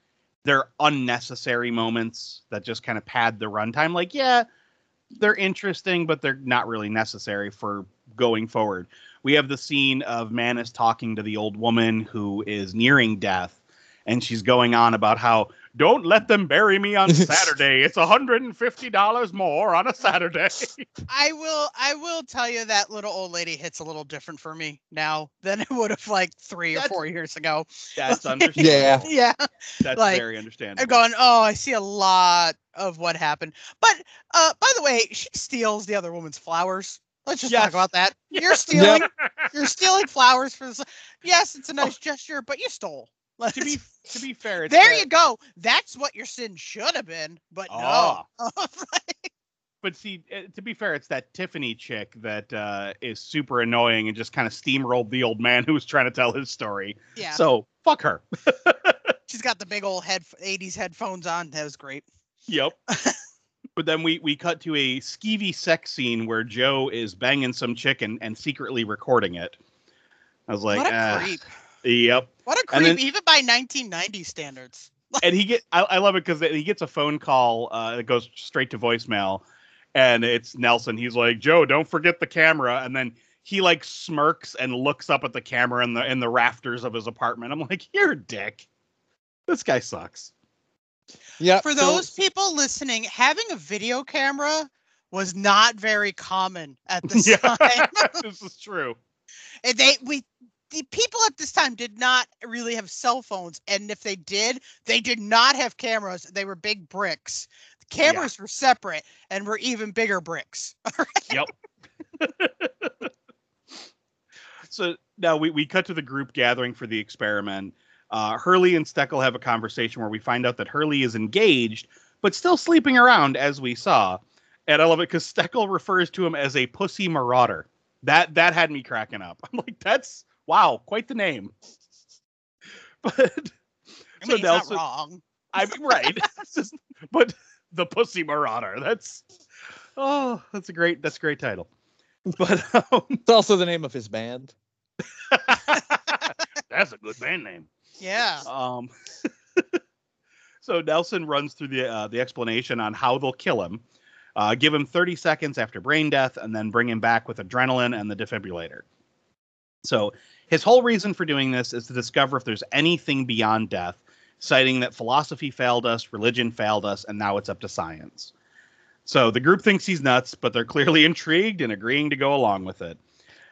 they're unnecessary moments that just kind of pad the runtime. Like, yeah, they're interesting, but they're not really necessary for going forward. We have the scene of Mannus talking to the old woman who is nearing death, and she's going on about how don't let them bury me on Saturday. It's $150 more on a Saturday.
I will I will tell you that little old lady hits a little different for me now than it would have like three or four years ago.
That's understandable.
Yeah.
Yeah.
That's
like,
very understandable.
I'm going, oh, I see a lot of what happened. But uh by the way, she steals the other woman's flowers. Let's just
Yes.
talk about that.
Yes.
You're stealing you're stealing flowers for this. Yes, it's a nice gesture, but you stole. Let's,
to be to be fair, it's
there
that-
you go. That's what your sin should have been, but
Ah.
no.
But see, uh, to be fair, it's that Tiffany chick that uh, is super annoying and just kind of steamrolled the old man who was trying to tell his story.
yeah.
So fuck her.
She's got the big old head 80s headphones on. That was great.
Yep. but then we we cut to a skeevy sex scene where Joe is banging some chick and, and secretly recording it. I was like,
what a
ah,
creep.
Yep.
What a creep,
then-
even by 1990 standards.
and he get I, I love it because he gets a phone call uh, that goes straight to voicemail, and it's Nelson. He's like, Joe, don't forget the camera, and then he like smirks and looks up at the camera in the in the rafters of his apartment. I'm like, you're a dick. This guy sucks.
Yeah.
For
so-
those people listening, having a video camera was not very common at this
Yeah.
time.
this is true.
And they we the people at this time did not really have cell phones, and if they did, they did not have cameras. They were big bricks. The
Yeah.
cameras were separate and were even bigger bricks.
Yep. so now we, we cut to the group gathering for the experiment. Uh, Hurley and Steckle have a conversation where we find out that Hurley is engaged, but still sleeping around, as we saw. And I love it because Steckle refers to him as a pussy marauder. That that had me cracking up. I'm like, that's wow, quite the name. But
I
So
mean, he's
Nelson-
not wrong.
I mean, right. Just- but the Pussy Marauder. That's oh, that's a great that's a great title. But um,
It's also the name of his band.
that's a good band name.
Yeah.
Um, so Nelson runs through the uh, the explanation on how they'll kill him. Uh, give him 30 seconds after brain death, and then bring him back with adrenaline and the defibrillator. So his whole reason for doing this is to discover if there's anything beyond death, citing that philosophy failed us, religion failed us, and now it's up to science. So the group thinks he's nuts, but they're clearly intrigued and agreeing to go along with it.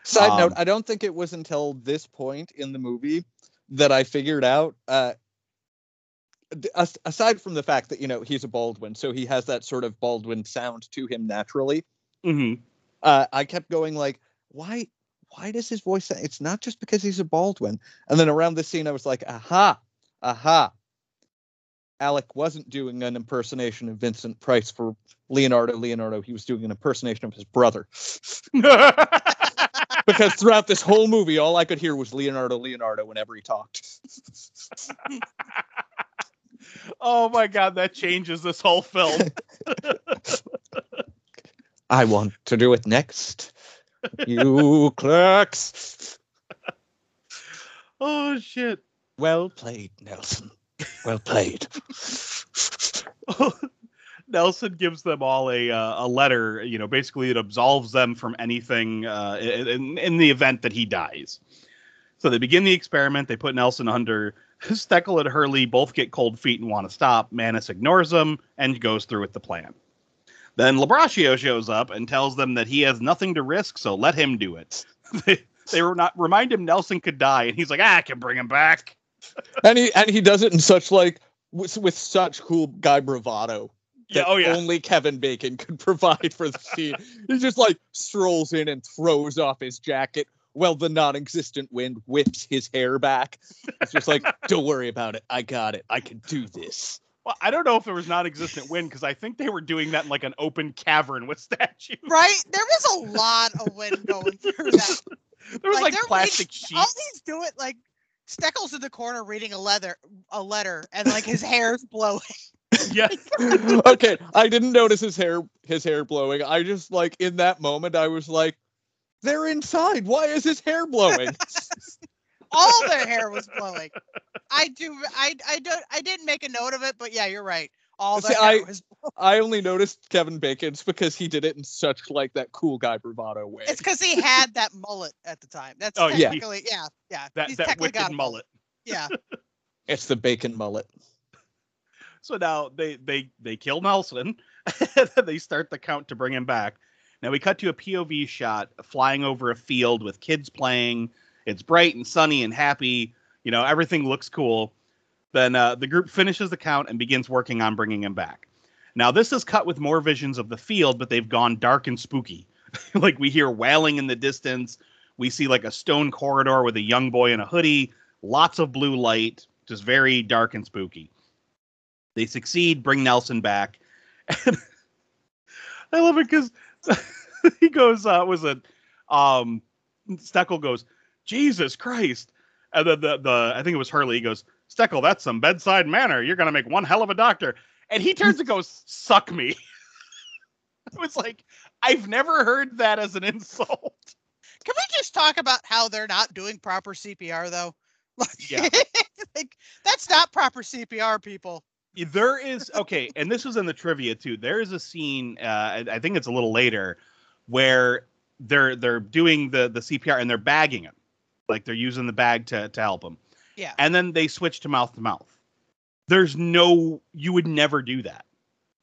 Side note,
Um,
I don't think it was until this point in the movie that I figured out uh aside from the fact that you know he's a Baldwin, so he has that sort of Baldwin sound to him naturally.
hmm
Uh, I kept going like, why? Why does his voice? Sound? It's not just because he's a Baldwin. And then around this scene, I was like, aha, aha. Alec wasn't doing an impersonation of Vincent Price for Leonardo. Leonardo, he was doing an impersonation of his brother. Because throughout this whole movie, all I could hear was Leonardo, Leonardo whenever he talked.
oh my god, that changes this whole film.
I want to do it next. You clerks.
oh shit.
Well played, Nelson. Well played.
Nelson gives them all a uh, a letter, you know, basically it absolves them from anything uh, in, in the event that he dies. So they begin the experiment. They put Nelson under. Steckle and Hurley both get cold feet and want to stop. Mannus ignores them and goes through with the plan. Then Labraccio shows up and tells them that he has nothing to risk, so let him do it. they they were not remind him Nelson could die, and he's like, ah, I can bring him back.
and he and he does it in such like with, with such cool guy bravado
Yeah,
that
oh yeah.
only Kevin Bacon could provide for the scene. he just like strolls in and throws off his jacket, well, the non-existent wind whips his hair back. It's just like, don't worry about it. I got it. I can do this.
Well, I don't know if there was non-existent wind because I think they were doing that in like an open cavern with statues.
Right? There was a lot of wind going through that.
There was like,
they're
plastic
reading- All these do it like Steckle's in the corner reading a leather a letter and like his hair's blowing.
Yes.
okay, I didn't notice his hair his hair blowing. I just like in that moment I was like, they're inside. Why is his hair blowing?
All their hair was blowing. I do I I don't I didn't make a note of it, but yeah, you're right. All
See,
hair
I-
was
I only noticed Kevin Bacon's because he did it in such like that cool guy bravado way.
It's because he had that mullet at the time. That's
Oh, yeah.
technically yeah, yeah.
That
He's
that
technically
wicked
got
mullet.
Yeah.
It's the bacon mullet.
So now they they they kill Nelson. they start the count to bring him back. Now we cut to a POV shot flying over a field with kids playing. It's bright and sunny and happy. You know everything looks cool. Then uh, the group finishes the count and begins working on bringing him back. Now this is cut with more visions of the field, but they've gone dark and spooky. like we hear wailing in the distance. We see like a stone corridor with a young boy in a hoodie. Lots of blue light, just very dark and spooky. They succeed, bring Nelson back. And I love it because he goes, uh, was it um Steckle goes, Jesus Christ. And then the, the I think it was Hurley, he goes, Steckle, that's some bedside manner. You're gonna make one hell of a doctor. And he turns and goes, suck me. it was like, I've never heard that as an insult.
Can we just talk about how they're not doing proper CPR though? Like,
Yeah.
like that's not proper CPR, people.
there is okay and this was in the trivia too there is a scene uh I- i think it's a little later where they're they're doing the the cpr and they're bagging him like they're using the bag to to help him
Yeah.
and then they switch to mouth to mouth there's no you would never do that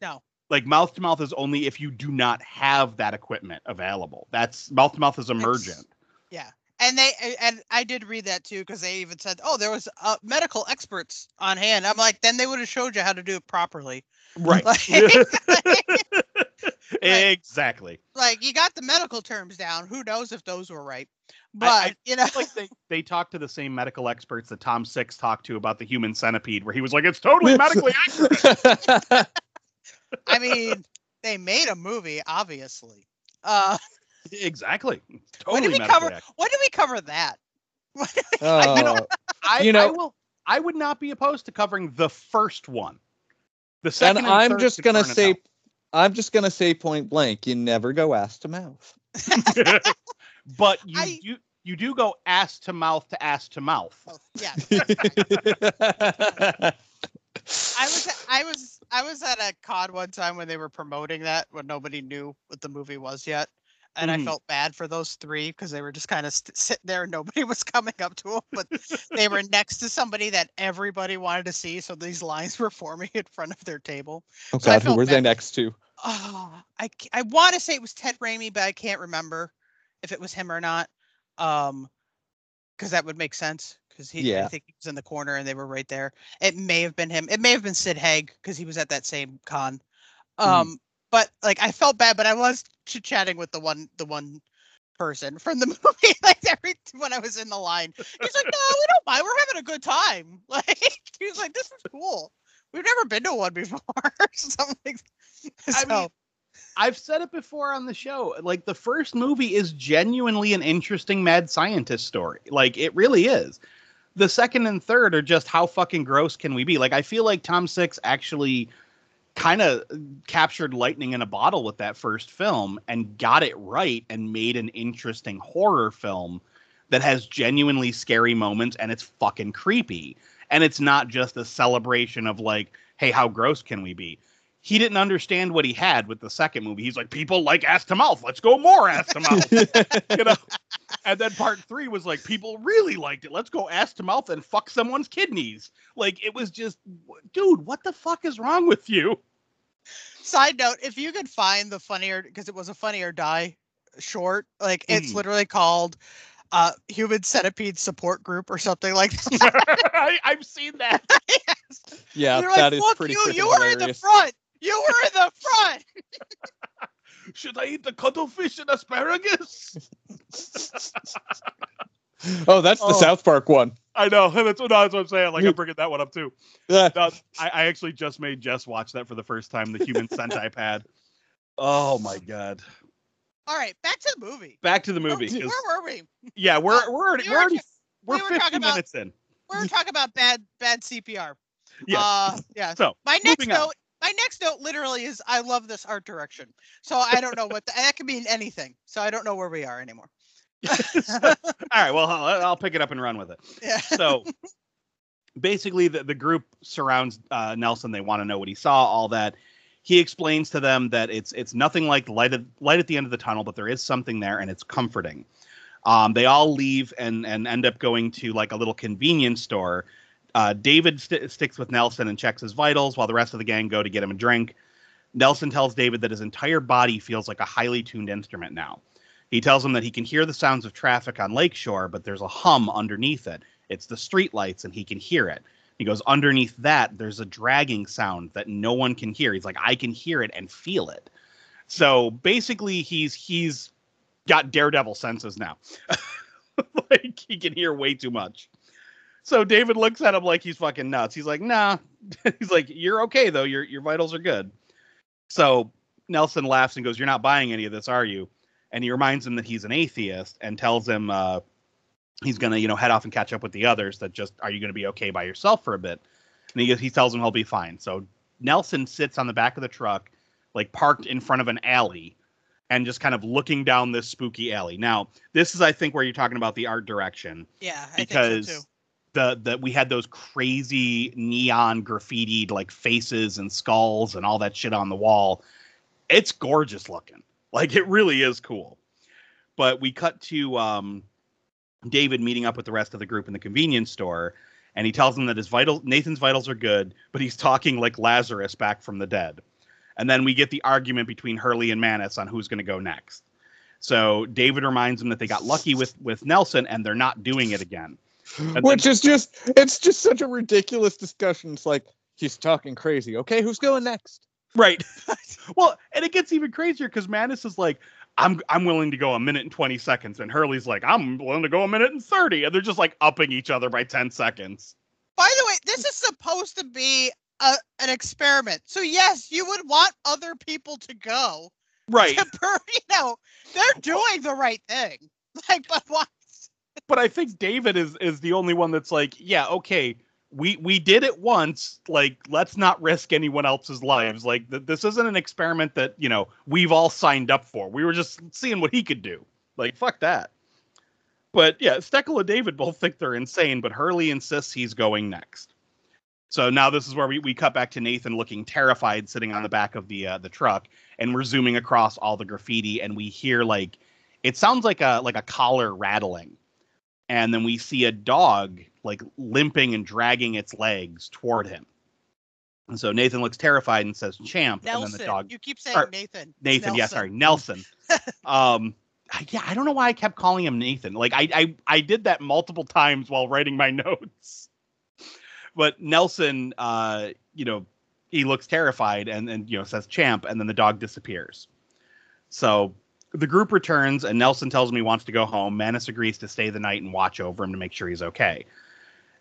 No.
like mouth to mouth is only if you do not have that equipment available that's mouth to mouth is emergent
Yeah. And they and I did read that too because they even said, "Oh, there was uh, medical experts on hand." I'm like, then they would have showed you how to do it properly.
right
Like,
exactly
like you got the medical terms down. Who knows if those were right? But
I-
you know,
like they, they talked to the same medical experts that Tom Six talked to about the human centipede, where he was like, "It's totally medically accurate."
I mean, they made a movie, obviously. Uh,
exactly. Totally
when did we cover?
accurate.
When did we cover that?
Oh,
I,
you know-
I will. I would not be opposed to covering the first one. The second. and
I'm just gonna say,
out.
I'm just gonna say point blank, you never go ass to mouth.
but you
I-
do you do go ass to mouth to ass to mouth.
Oh, yeah. I was I was I was at a con one time when they were promoting that when nobody knew what the movie was yet, and
Mhm.
I felt bad for those three because they were just kind of st- sitting there and nobody was coming up to them, but they were next to somebody that everybody wanted to see, so these lines were forming in front of their table.
oh
So
God, who were they next to?
Oh, I I want to say it was Ted Raimi, but I can't remember if it was him or not. Um, because that would make sense. Because he, I think he was in the corner and they were right there. It may have been him. It may have been Sid Haig because he was at that same con. Um, but like I felt bad, but I was chit chatting with the one, the one person from the movie. Like every when I was in the line, he's like, "No, we don't mind. We're having a good time." Like he was like, "This is cool. We've never been to one before." Something. Like
I mean, I've said it before on the show. Like the first movie is genuinely an interesting mad scientist story. Like it really is. The second and third are just how fucking gross can we be? Like I feel like Tom Six actually kind of uh, captured lightning in a bottle with that first film and got it right and made an interesting horror film that has genuinely scary moments and it's fucking creepy. And it's not just a celebration of like, hey, how gross can we be? He didn't understand what he had with the second movie. He's like, people like ass to mouth. Let's go more ass to mouth. you know. And then part three was like, people really liked it. Let's go ass to mouth and fuck someone's kidneys. Like it was just, dude, what the fuck is wrong with you?
Side note: If you could find the funnier, because it was a Funny or Die short, like it's
Mhm.
literally called uh Human Centipede Support Group or something like that.
I, I've seen that.
Yeah,
You're
that
like,
is
"Fuck
pretty
you! You were in the front. You were in the front.
Should I eat the cuttlefish and asparagus?
Oh, that's the
Oh.
South Park one.
I know. That's what, that's what I'm saying. Like I'm bringing that one up too.
Yeah.
No, I, I actually just made Jess watch that for the first time. The Human Centipede. Oh my god.
All right, back to the movie.
Back to the
Where-
movie. 'cause-
Where were we?
yeah, we're
Uh,
we're already
we
we're
were
already we're
we were
50
talking about-
minutes in.
We were talking about bad bad CPR.
Yeah.
Uh, yeah.
So,
my next
moving on.
note, my next note literally is I love this art direction. So I don't know what the, that could mean anything. So I don't know where we are anymore.
All right. Well, I'll, I'll pick it up and run with it.
Yeah.
so basically the, the group surrounds uh, nelson they want to know what he saw all that he explains to them that it's it's nothing like light at, light at the end of the tunnel but there is something there and it's comforting um, they all leave and and end up going to like a little convenience store uh, david st- sticks with nelson and checks his vitals while the rest of the gang go to get him a drink. Nelson tells david that his entire body feels like a highly tuned instrument now. He tells him that he can hear the sounds of traffic on lakeshore but there's a hum underneath it. It's the street lights and he can hear it. He goes underneath that there's a dragging sound that no one can hear. He's like i can hear it and feel it. So basically he's he's got daredevil senses now. Like he can hear way too much so david looks at him like he's fucking nuts. He's like nah. He's like you're okay though. Your your vitals are good. So nelson laughs and goes you're not buying any of this are you? And he reminds him that he's an atheist and tells him uh, he's gonna you know head off and catch up with the others that just are you gonna be okay by yourself for a bit? And he, he tells him he'll be fine. So nelson sits on the back of the truck like parked in front of an alley and just kind of looking down this spooky alley. Now this is i think where you're talking about the art direction.
Yeah. I
because
think so too.
The the we had those crazy neon graffitied like faces and skulls and all that shit on the wall. It's gorgeous looking. Like it really is cool. But we cut to um david meeting up with the rest of the group in the convenience store and he tells them that his vital nathan's vitals are good but he's talking like lazarus back from the dead. And then we get the argument between hurley and Mannus on who's going to go next. So david reminds them that they got lucky with with nelson and they're not doing it again And
Which is just it's just such a ridiculous discussion. It's like he's talking crazy. Okay, who's going next?
Right. well, and it gets even crazier because Mannus is like, I'm I'm willing to go a minute and 20 seconds. And Hurley's like, I'm willing to go a minute and 30. And they're just like upping each other by 10 seconds.
By the way, this is supposed to be a, an experiment. So yes, you would want other people to go.
Right.
To per, you know, they're doing the right thing. Like, but why?
But I think David is is the only one that's like, yeah, okay, we we did it once. Like, let's not risk anyone else's lives. Like, th- this isn't an experiment that you know we've all signed up for. We were just seeing what he could do. Like, fuck that. But yeah, Steckle and David both think they're insane, but Hurley insists he's going next. So now this is where we, we cut back to Nathan looking terrified, sitting on the back of the uh, the truck, and we're zooming across all the graffiti, and we hear like it sounds like a like a collar rattling and then we see a dog like limping and dragging its legs toward him. And so Nathan looks terrified and says, "Champ," and
Nelson.
then the dog
You keep saying
or
Nathan.
Nathan, yeah, sorry, Nelson. um, I- yeah, I don't know why I kept calling him Nathan. Like I, I, I did that multiple times while writing my notes. But Nelson, uh, you know, he looks terrified and and you know says "Champ," and then the dog disappears. So the group returns, and Nelson tells him he wants to go home. Mannus agrees to stay the night and watch over him to make sure he's okay.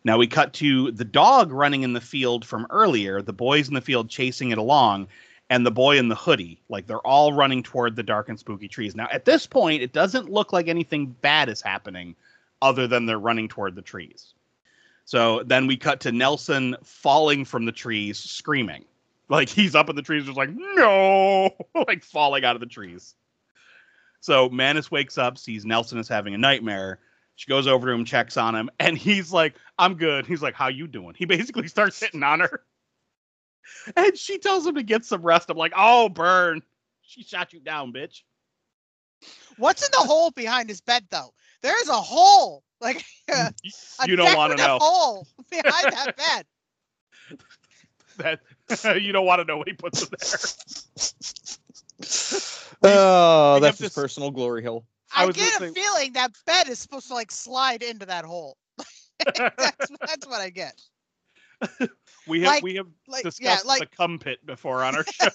Now we cut to the dog running in the field from earlier, the boys in the field chasing it along, and the boy in the hoodie. Like they're all running toward the dark and spooky trees. Now at this point, it doesn't look like anything bad is happening other than they're running toward the trees. So then we cut to Nelson falling from the trees, screaming. Like he's up in the trees, just like, no, like falling out of the trees. So Mannus wakes up, sees Nelson is having a nightmare. She goes over to him, checks on him, and he's like, "I'm good." He's like, "How you doing?" He basically starts hitting on her, and she tells him to get some rest. I'm like, "Oh, burn! She shot you down, bitch."
What's in the hole behind his bed, though? There's a hole, like a
you don't want to know
hole behind that bed.
that. you don't want to know what he puts in there.
Oh, that's his personal glory hole.
I
I,
was
get
listening-
a feeling that bed is supposed to like slide into that hole. that's, that's what I get.
We have
Like-
we have
Like yeah,
discussed
like
the cum pit before on our show.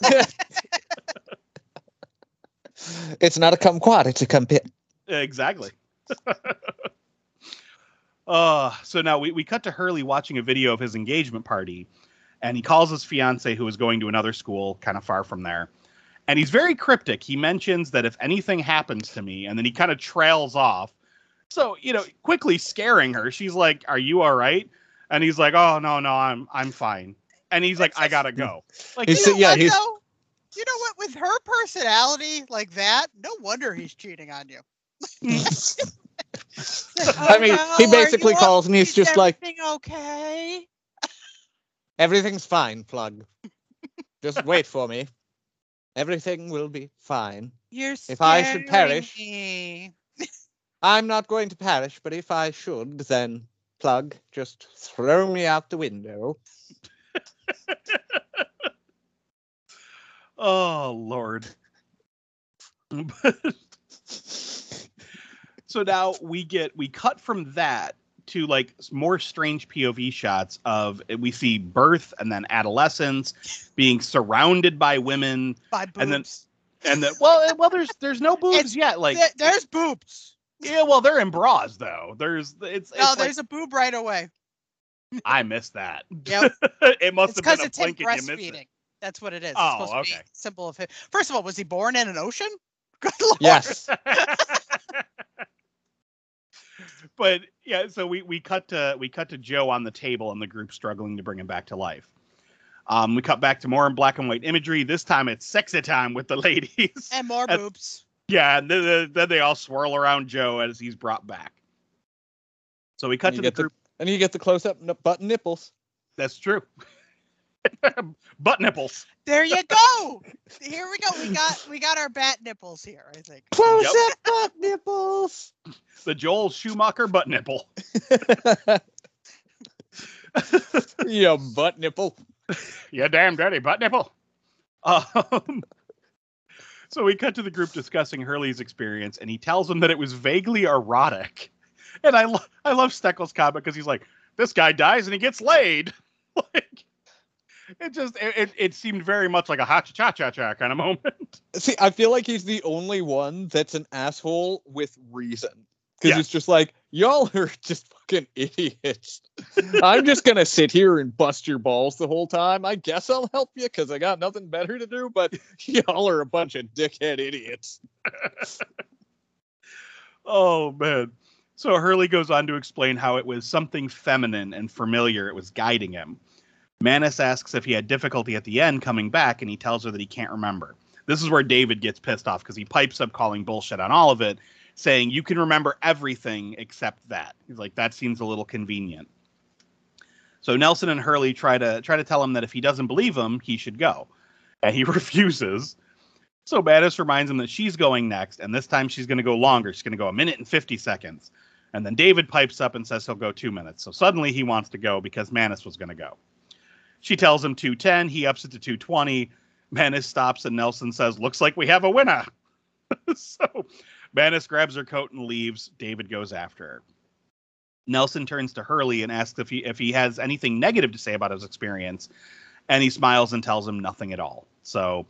it's not a cum quad; it's a cum pit.
exactly. Uh, so now we, we cut to Hurley watching a video of his engagement party, and he calls his fiance who is going to another school kind of far from there. And he's very cryptic. He mentions that if anything happens to me, and then he kind of trails off. So, you know, quickly scaring her. She's like, Are you all right? And he's like, Oh no, no, I'm I'm fine. And he's like, I gotta go. Like
He's-
you know
yeah,
what,
he's-
though? You know what? With her personality like that, no wonder he's cheating on you.
I mean, he basically calls and he's just like,
everything okay?
everything's fine, plug. Just wait for me. Everything will be fine.
You're
If I should perish-
me.
I'm not going to perish, but if I should, then plug, just throw me out the window.
Oh Lord. so now we get we cut from that to like more strange POV shots of we see birth and then adolescence being surrounded by women
By boobs.
And then- and then well eh, well there's there's no boobs
It's-
yet like
There- there's boobs.
yeah well they're in bras though there's it's, it's
No,
like-
there's a boob right away.
I missed that
Yep.
it must
It's
have been a
it's
blink and you missed it
breastfeeding. That's what it is.
Oh,
it's supposed to
okay.
be symbol of him. First of all, was he born in an ocean? Good lord.
Yes.
But yeah, so we we cut to we cut to Joe on the table and the group struggling to bring him back to life. Um, we cut back to more in black and white imagery. This time it's sexy time with the ladies.
And more
Uh,
boobs.
yeah, and then, then- then they all swirl around Joe as he's brought back. So we cut
You
to the
get the- And you get the close up butt nipples.
That's true. Butt nipples.
There you go. Here we go. We got we got our bat nipples here. I think.
Close
Yep.
up butt nipples.
The Joel Schumacher butt nipple.
yeah, butt nipple.
Yeah, damn dirty butt nipple. Um, so we cut to the group discussing Hurley's experience, and he tells them that it was vaguely erotic. And I, lo- I love Steckle's comment because he's like, "This guy dies and he gets laid." like, it just it, it, it seemed very much like a ha cha cha cha kind of moment.
See, I feel like he's the only one that's an asshole with reason. Because
Yeah.
it's just like, y'all are just fucking idiots. I'm just going to sit here and bust your balls the whole time. I guess I'll help you because I got nothing better to do, but y'all are a bunch of dickhead idiots.
Oh man. So Hurley goes on to explain how it was something feminine and familiar. It was guiding him. Mannus asks if he had difficulty at the end coming back, and he tells her that he can't remember. This is where David gets pissed off because he pipes up calling bullshit on all of it, saying you can remember everything except that. He's like, that seems a little convenient. So Nelson and Hurley try to try to tell him that if he doesn't believe him, he should go. And he refuses. So Mannus reminds him that she's going next, and this time she's going to go longer. She's going to go a minute and 50 seconds. And then David pipes up and says he'll go two minutes. So suddenly he wants to go because Mannus was going to go. She tells him 210. He ups it to 220. Mannus stops, and Nelson says, Looks like we have a winner. so Mannus grabs her coat and leaves. David goes after her. Nelson turns to Hurley and asks if he if he has anything negative to say about his experience, and he smiles and tells him nothing at all. So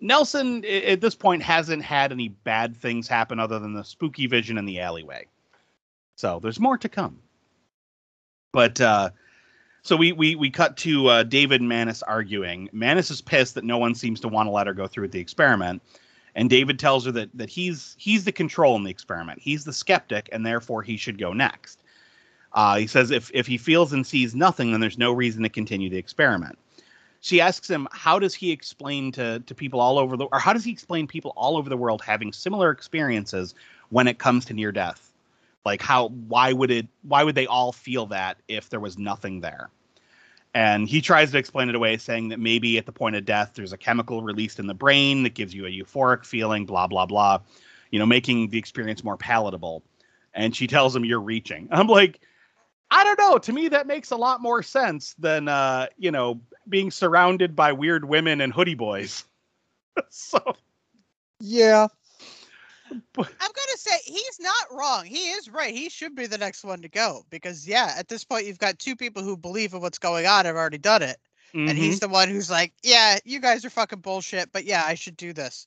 Nelson at this point hasn't had any bad things happen other than the spooky vision in the alleyway. So there's more to come. But uh so we we we cut to uh, David and Mannus arguing. Mannus is pissed that no one seems to want to let her go through with the experiment, and David tells her that that he's he's the control in the experiment. He's the skeptic, and therefore he should go next. Uh, he says if if he feels and sees nothing, then there's no reason to continue the experiment. She asks him, how does he explain to to people all over the or how does he explain people all over the world having similar experiences when it comes to near death? Like how why would it why would they all feel that if there was nothing there? And he tries to explain it away, saying that maybe at the point of death there's a chemical released in the brain that gives you a euphoric feeling, blah blah blah, you know, making the experience more palatable. And she tells him you're reaching. I'm like, I don't know. To me, that makes a lot more sense than uh, you know, being surrounded by weird women and hoodie boys. so
Yeah.
I'm gonna say he's not wrong. He is right. He should be the next one to go because yeah, at this point you've got two people who believe in what's going on have already done it, and
mhm.
he's the one who's like, yeah, you guys are fucking bullshit, but yeah, I should do this.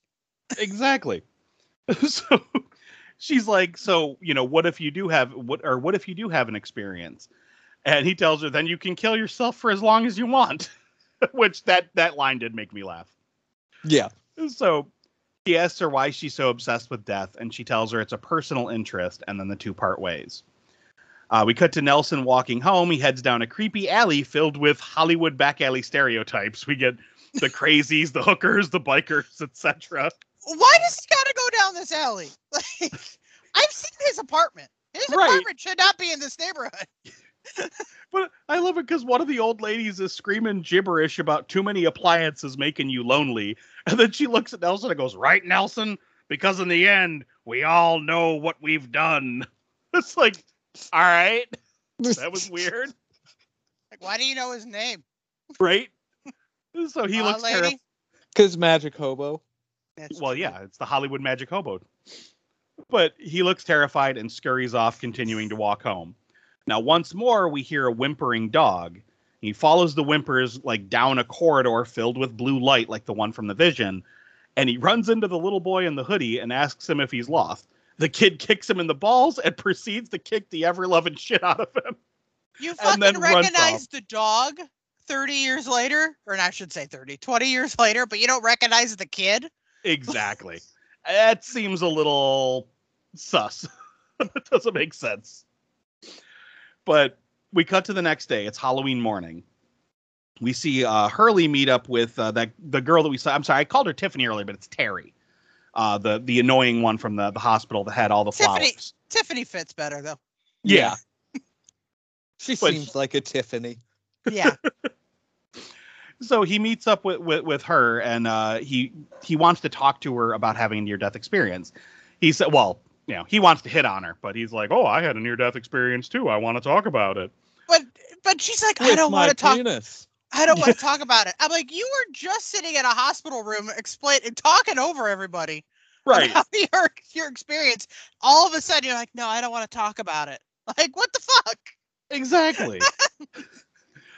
exactly. so she's like, so you know, what if you do have what or what if you do have an experience? And he tells her, then you can kill yourself for as long as you want. Which that that line did make me laugh.
Yeah.
So he asks her why she's so obsessed with death, and she tells her it's a personal interest, and then the two part ways. Uh, we cut to Nelson walking home. He heads down a creepy alley filled with Hollywood back alley stereotypes. We get the crazies, the hookers, the bikers, etc.
Why does he gotta go down this alley? Like, I've seen his apartment. His
Right.
apartment should not be in this neighborhood.
But I love it because one of the old ladies is screaming gibberish about too many appliances making you lonely. And then she looks at Nelson and goes, Right, Nelson? Because in the end, we all know what we've done. It's like, all right. That was weird.
Like, why do you know his name?
Right? So he
Aw,
looks
lady?
terrified.
Because Magic Hobo.
That's
Well,
true.
yeah, it's the Hollywood Magic Hobo. But he looks terrified and scurries off, continuing to walk home. Now, once more, we hear a whimpering dog. He follows the whimpers like down a corridor filled with blue light, like the one from the vision, and he runs into the little boy in the hoodie and asks him if he's lost. The kid kicks him in the balls and proceeds to kick the ever loving shit out of him.
You fucking recognize the dog 30 years later, or I should say 30, 20 years later, but you don't recognize the kid?
Exactly. that seems a little sus. it doesn't make sense. But we cut to the next day. It's Halloween morning. We see uh, Hurley meet up with uh, that the girl that we saw. I'm sorry, I called her Tiffany earlier, but it's Terry, uh, the the annoying one from the, the hospital that had all the
Tiffany.
flowers.
Tiffany fits better, though.
Yeah.
She
But-
seems like a Tiffany.
Yeah.
So he meets up with with, with her, and uh, he he wants to talk to her about having a near death experience. He said, "Well, you know, he wants to hit on her, but he's like, oh, I had a near death experience too. I want to talk about it.'
But but she's like, I don't want to talk.
penis.
I don't want to talk about it. I'm like, you were just sitting in a hospital room, explaining, talking over everybody about your your experience. All of a sudden, you're like, no, I don't want to talk about it. Like, what the fuck?
Exactly.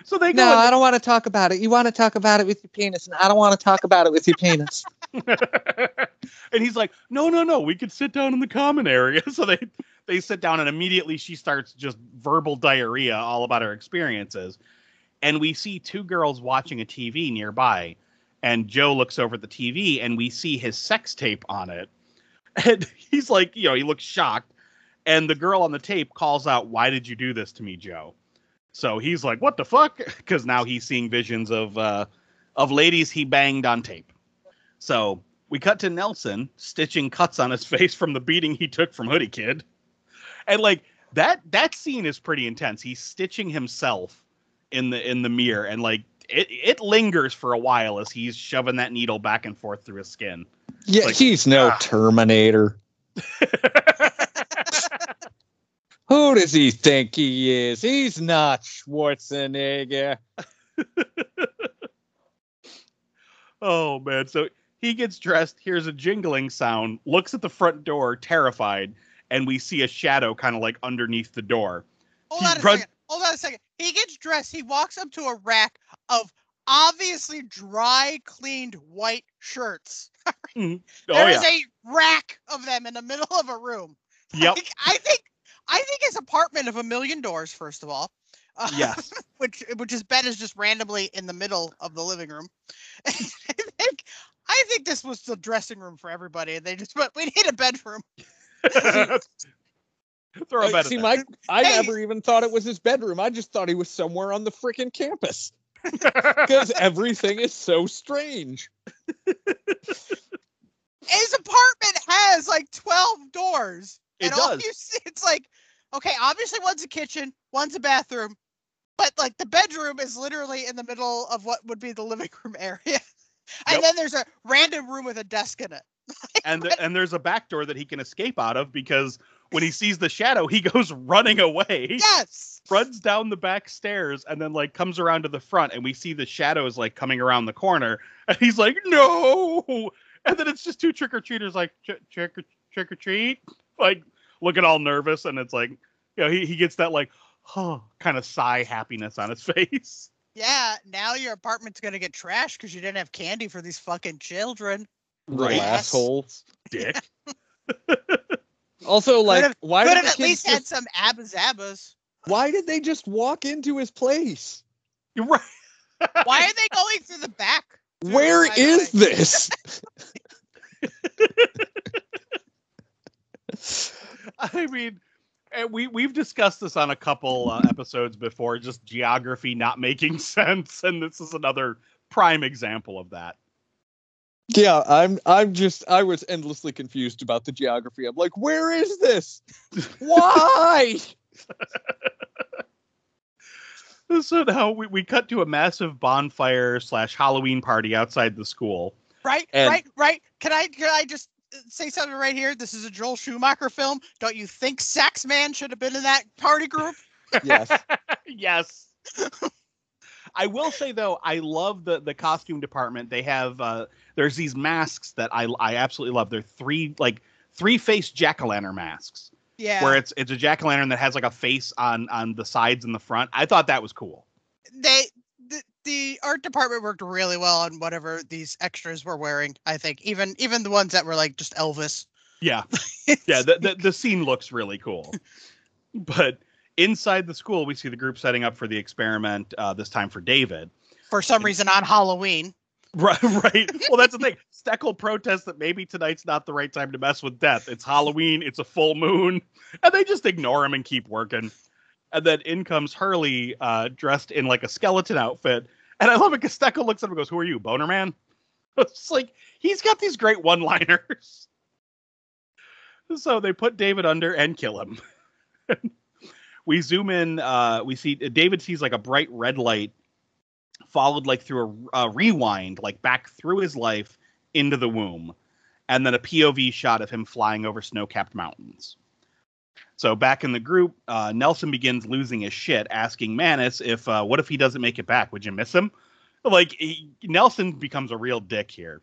so they go.
No,
go.
I don't want to talk about it. You want to talk about it with your penis, and I don't want to talk about it with your penis.
and he's like, "No, no, no. We could sit down in the common area." So they they sit down, and immediately she starts just verbal diarrhea all about her experiences. And we see two girls watching a TV nearby, and Joe looks over at the TV, and we see his sex tape on it. And he's like, you know, he looks shocked. And the girl on the tape calls out, "Why did you do this to me, Joe?" So he's like, "What the fuck?" Because now he's seeing visions of uh, of ladies he banged on tape. So we cut to Nelson stitching cuts on his face from the beating he took from Hoodie Kid, and like that that scene is pretty intense. He's stitching himself in the in the mirror, and like it it lingers for a while as he's shoving that needle back and forth through his skin.
Yeah,
Like,
he's no
ah.
Terminator. Who does he think he is? He's not Schwarzenegger.
oh man! So he gets dressed, hears a jingling sound, looks at the front door, terrified, and we see a shadow kind of like underneath the door.
Hold
He
on a
runs-
second. Hold on a second. He gets dressed. He walks up to a rack of obviously dry cleaned white shirts.
Oh
There is
yeah,
a rack of them in the middle of a room.
yep,
Like, I think I think his apartment of a million doors, first of all. Uh,
yes.
which which his bed is just randomly in the middle of the living room. I think I think this was the dressing room for everybody. They just but we need a bedroom.
Throw a bed
See,
in
my, I
Hey.
never even thought it was his bedroom. I just thought he was somewhere on the freaking campus because everything is so strange.
His apartment has like twelve doors.
It
and all
does.
you see, it's like, okay, obviously one's a kitchen, one's a bathroom, but like the bedroom is literally in the middle of what would be the living room area. And
Yep.
then there's a random room with a desk in it.
and the, and there's a back door that he can escape out of because when he sees the shadow, he goes running away.
Yes.
runs down the back stairs and then like comes around to the front and we see the shadows like coming around the corner and he's like no and then it's just two trick-or-treaters like trick or trick or treat like looking all nervous and it's like you know he, he gets that like huh kind of sigh happiness on his face
Yeah, now your apartment's gonna get trashed because you didn't have candy for these fucking children.
Little
Right.
assholes.
dick
Also, like,
have-
why
Could
did
have at
kids
least had some Abba-Zabas.
why did they just walk into his place?
You're right.
Why are they going through the back? Dude,
Where
the
is
way.
this?
I mean, and we we've discussed this on a couple uh, episodes before. Just geography not making sense, and this is another prime example of that.
Yeah, I'm I'm just I was endlessly confused about the geography. I'm like, where is this? Why?
So now we, we cut to a massive bonfire slash Halloween party outside the school.
Right,
And-
right, right. Can I can I just say something right here? This is a Joel Schumacher film. Don't you think Sax Man should have been in that party group?
Yes.
yes. I will say though, I love the the costume department. They have uh there's these masks that I I absolutely love. They're three like three faced jack o' lantern masks
Yeah.
where it's it's a jack o' lantern that has like a face on on the sides and the front. I thought that was cool.
they the, art department worked really well on whatever these extras were wearing. I think even even the ones that were like just Elvis.
Yeah. Yeah, the, the the scene looks really cool. But inside the school, we see the group setting up for the experiment. Uh, this time for David.
for some reason on Halloween.
Right, right. Well, that's the thing. Steckle protests that maybe tonight's not the right time to mess with death. It's Halloween. It's a full moon, and they just ignore him and keep working. And then in comes Hurley, uh, dressed in like a skeleton outfit. And I love it Steckle looks at him and goes, "Who are you, Boner Man?" It's like he's got these great one-liners. So they put David under and kill him. we zoom in. Uh, we see David sees like a bright red light followed like through a, a rewind, like back through his life into the womb, and then a POV shot of him flying over snow-capped mountains. So back in the group, uh, Nelson begins losing his shit, asking Mannus if, uh, "What if he doesn't make it back? Would you miss him?" Like he, Nelson becomes a real dick here,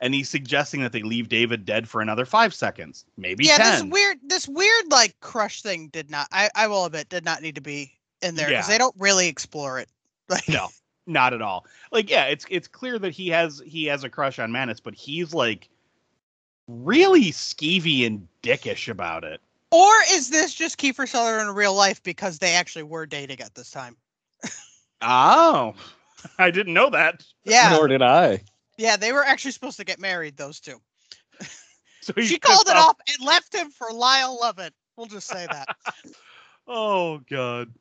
and he's suggesting that they leave David dead for another five seconds, maybe
yeah,
ten.
this weird this weird like crush thing did not I, I will admit did not need to be in there because
Yeah.
they don't really explore it. Like
No. not at all. Like, yeah, it's it's clear that he has he has a crush on Mannus, but he's like really skeevy and dickish about it.
Or is this just Kiefer Sutherland in real life because they actually were dating at this time?
Oh, I didn't know that.
Yeah.
Nor did I.
Yeah, they were actually supposed to get married, those two.
So
She called it off and left him for Lyle Lovett. We'll just say that.
Oh god.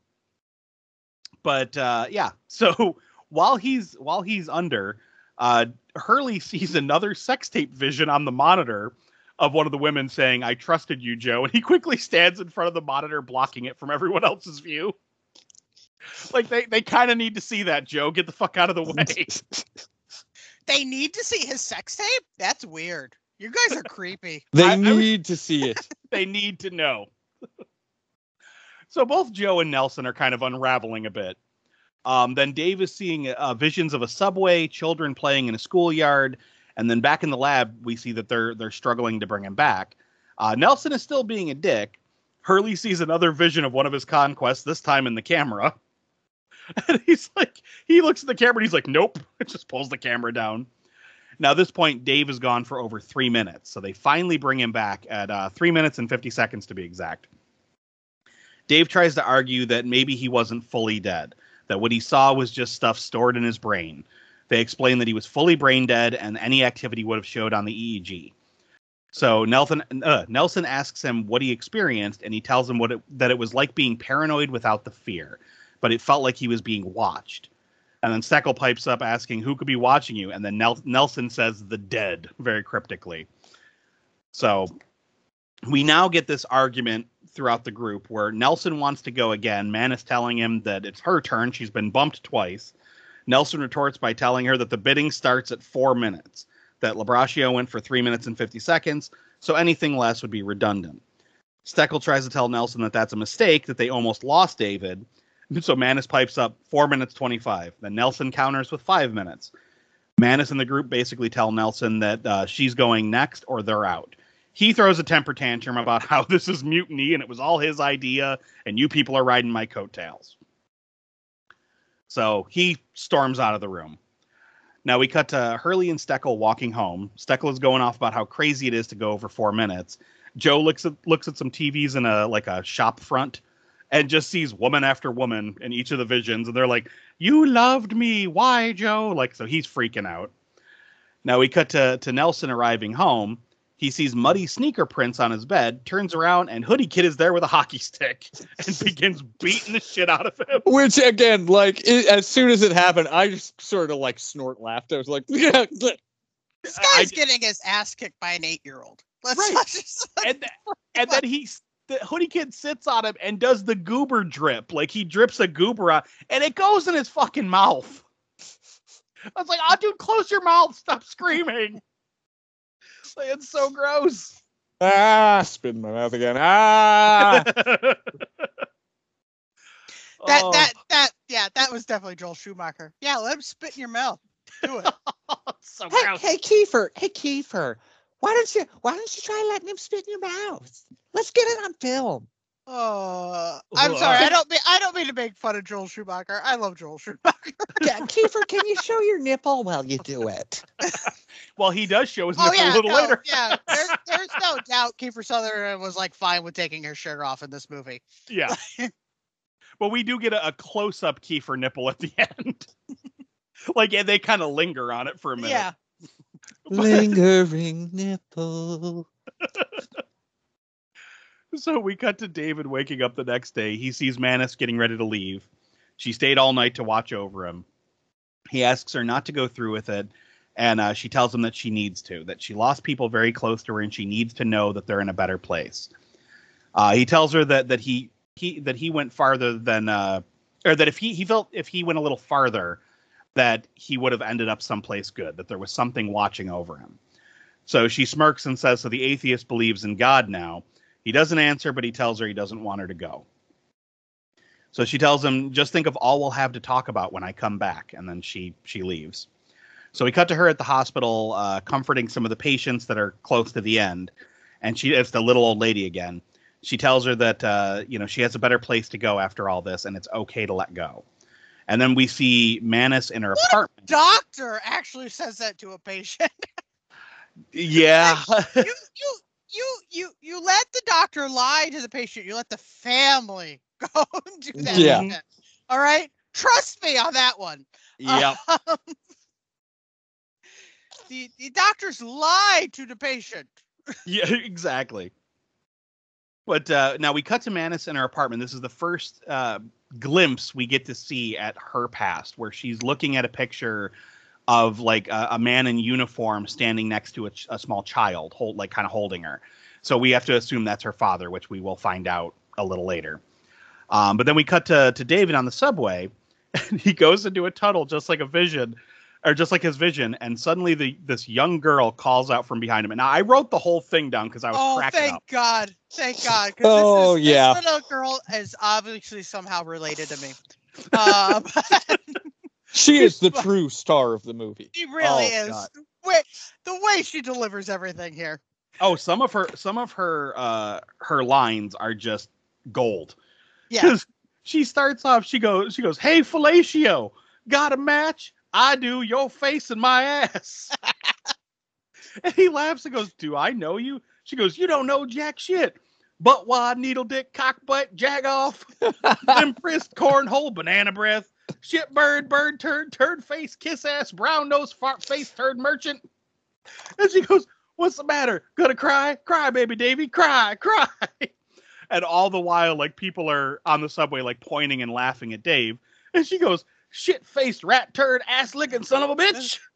But uh, yeah, so while he's while he's under, uh, Hurley sees another sex tape vision on the monitor of one of the women saying, "I trusted you, Joe," and he quickly stands in front of the monitor, blocking it from everyone else's view. Like they, they kind of need to see that, Joe. Get the fuck out of the way.
they need to see his sex tape? That's weird. You guys are creepy.
They
I- I
need to see it.
they need to know. so both Joe and Nelson are kind of unraveling a bit. Um, then Dave is seeing uh, visions of a subway, children playing in a schoolyard, and then back in the lab, we see that they're they're struggling to bring him back. Uh, Nelson is still being a dick. Hurley sees another vision of one of his conquests, this time in the camera. And he's like, he looks at the camera and he's like, nope. It just pulls the camera down. Now, at this point, Dave is gone for over three minutes. So they finally bring him back at uh, three minutes and 50 seconds to be exact. Dave tries to argue that maybe he wasn't fully dead, that what he saw was just stuff stored in his brain. They explain that he was fully brain dead and any activity would have showed on the EEG. So Nelson uh, Nelson asks him what he experienced, and he tells him what it, that it was like being paranoid without the fear, but it felt like he was being watched. And then Steckle pipes up asking who could be watching you, and then Nel- Nelson says the dead very cryptically. So we now get this argument throughout the group where Nelson wants to go again. Mannus telling him that it's her turn. She's been bumped twice. Nelson retorts by telling her that the bidding starts at four minutes, that Labraccio went for three minutes and 50 seconds, so anything less would be redundant. Steckle tries to tell Nelson that that's a mistake, that they almost lost David. So Mannus pipes up four minutes 25. Then Nelson counters with five minutes. Mannus and the group basically tell Nelson that uh, she's going next or they're out. He throws a temper tantrum about how this is mutiny and it was all his idea and you people are riding my coattails. So he storms out of the room. Now we cut to Hurley and Steckle walking home. Steckle is going off about how crazy it is to go over four minutes. Joe looks at looks at some TVs in a like a shop front and just sees woman after woman in each of the visions and they're like, "You loved me. Why, Joe?" Like so he's freaking out. Now we cut to to Nelson arriving home. He sees muddy sneaker prints on his bed, turns around, and Hoodie Kid is there with a hockey stick and begins beating the shit out of him.
Which again, like it, as soon as it happened, I just sort of like snort laughed. I was like, yeah,
This
I-
guy's getting his ass kicked by an eight-year-old. Let's
Right.
not just.
and th- and then he the hoodie kid sits on him and does the goober drip like he drips a goober out and it goes in his fucking mouth i was like oh dude close your mouth stop screaming like, it's so gross
ah, spit in my mouth again. Ah,
That
Oh,
that that yeah, that was definitely Joel Schumacher. Yeah, let him spit in your mouth. Do it.
so
Hey,
gross
hey, Kiefer. Hey, Kiefer. Why don't you Why don't you try letting him spit in your mouth? Let's get it on film.
Oh, I'm sorry. I don't mean I don't mean to make fun of Joel Schumacher. I love Joel Schumacher.
Yeah, Kiefer, can you show your nipple while you do it?
well he does show his
Oh
nipple
yeah,
a little
no,
later
yeah. There's there's no doubt Kiefer Sutherland was like fine with taking her shirt off in this movie.
yeah but we do get a, a close-up Kiefer nipple at the end like yeah they kind of linger on it for a minute
Yeah.
Lingering nipple.
So we cut to David waking up the next day. He sees Mannus getting ready to leave. She stayed all night to watch over him. He asks her not to go through with it, and uh, she tells him that she needs to, that she lost people very close to her, and she needs to know that they're in a better place. Uh, he tells her that that he he that he went farther than, uh, or that if he he felt if he went a little farther, that he would have ended up someplace good, that there was something watching over him. So she smirks and says, "So the atheist believes in God now." He doesn't answer, but he tells her he doesn't want her to go. So she tells him, "Just think of all we'll have to talk about when I come back," and then she she leaves. So we cut to her at the hospital, uh, comforting some of the patients that are close to the end, and she it's the little old lady again. She tells her that uh, you know she has a better place to go after all this, and it's okay to let go. And then we see Mannus in her
What?
apartment.
Doctor actually says that to a patient.
Yeah,
you you you you you let the doctor lie to the patient. You let the family go and do that.
Yeah.
All right. Trust me on that one.
yep.
Um, the the doctors lie to the patient.
yeah, exactly. But uh, now we cut to Mannus in her apartment. This is the first uh, glimpse we get to see at her past, where she's looking at a picture of like a, a man in uniform standing next to a, ch- a small child, hold like kind of holding her. So we have to assume that's her father, which we will find out a little later. Um, but then we cut to to David on the subway, and he goes into a tunnel just like a vision, or just like his vision, and suddenly the this young girl calls out from behind him. And now I wrote the whole thing down because I was
Oh,
cracking
thank
up.
God! Thank God!
Oh,
this is,
yeah.
This little girl is obviously somehow related to me. Um,
she is the true star of the movie.
she really
Oh,
is.
God.
The way, the way she delivers everything here.
Oh, some of her some of her uh her lines are just gold.
Yeah.
'Cause she starts off, she goes, she goes, Hey fellatio, got a match? I do, your face and my ass. and he laughs and goes, Do I know you? She goes, You don't know jack shit. Butt wad, needle dick, cock butt, jag off, impressed cornhole, banana breath, shit bird, bird turd, turd face, kiss ass, brown nose, fart face, turd merchant. And she goes, What's the matter? Gonna cry? Cry, baby Davy, cry, cry. And all the while, like people are on the subway, like pointing and laughing at Dave. And she goes, Shit faced rat turd, ass licking son of a bitch.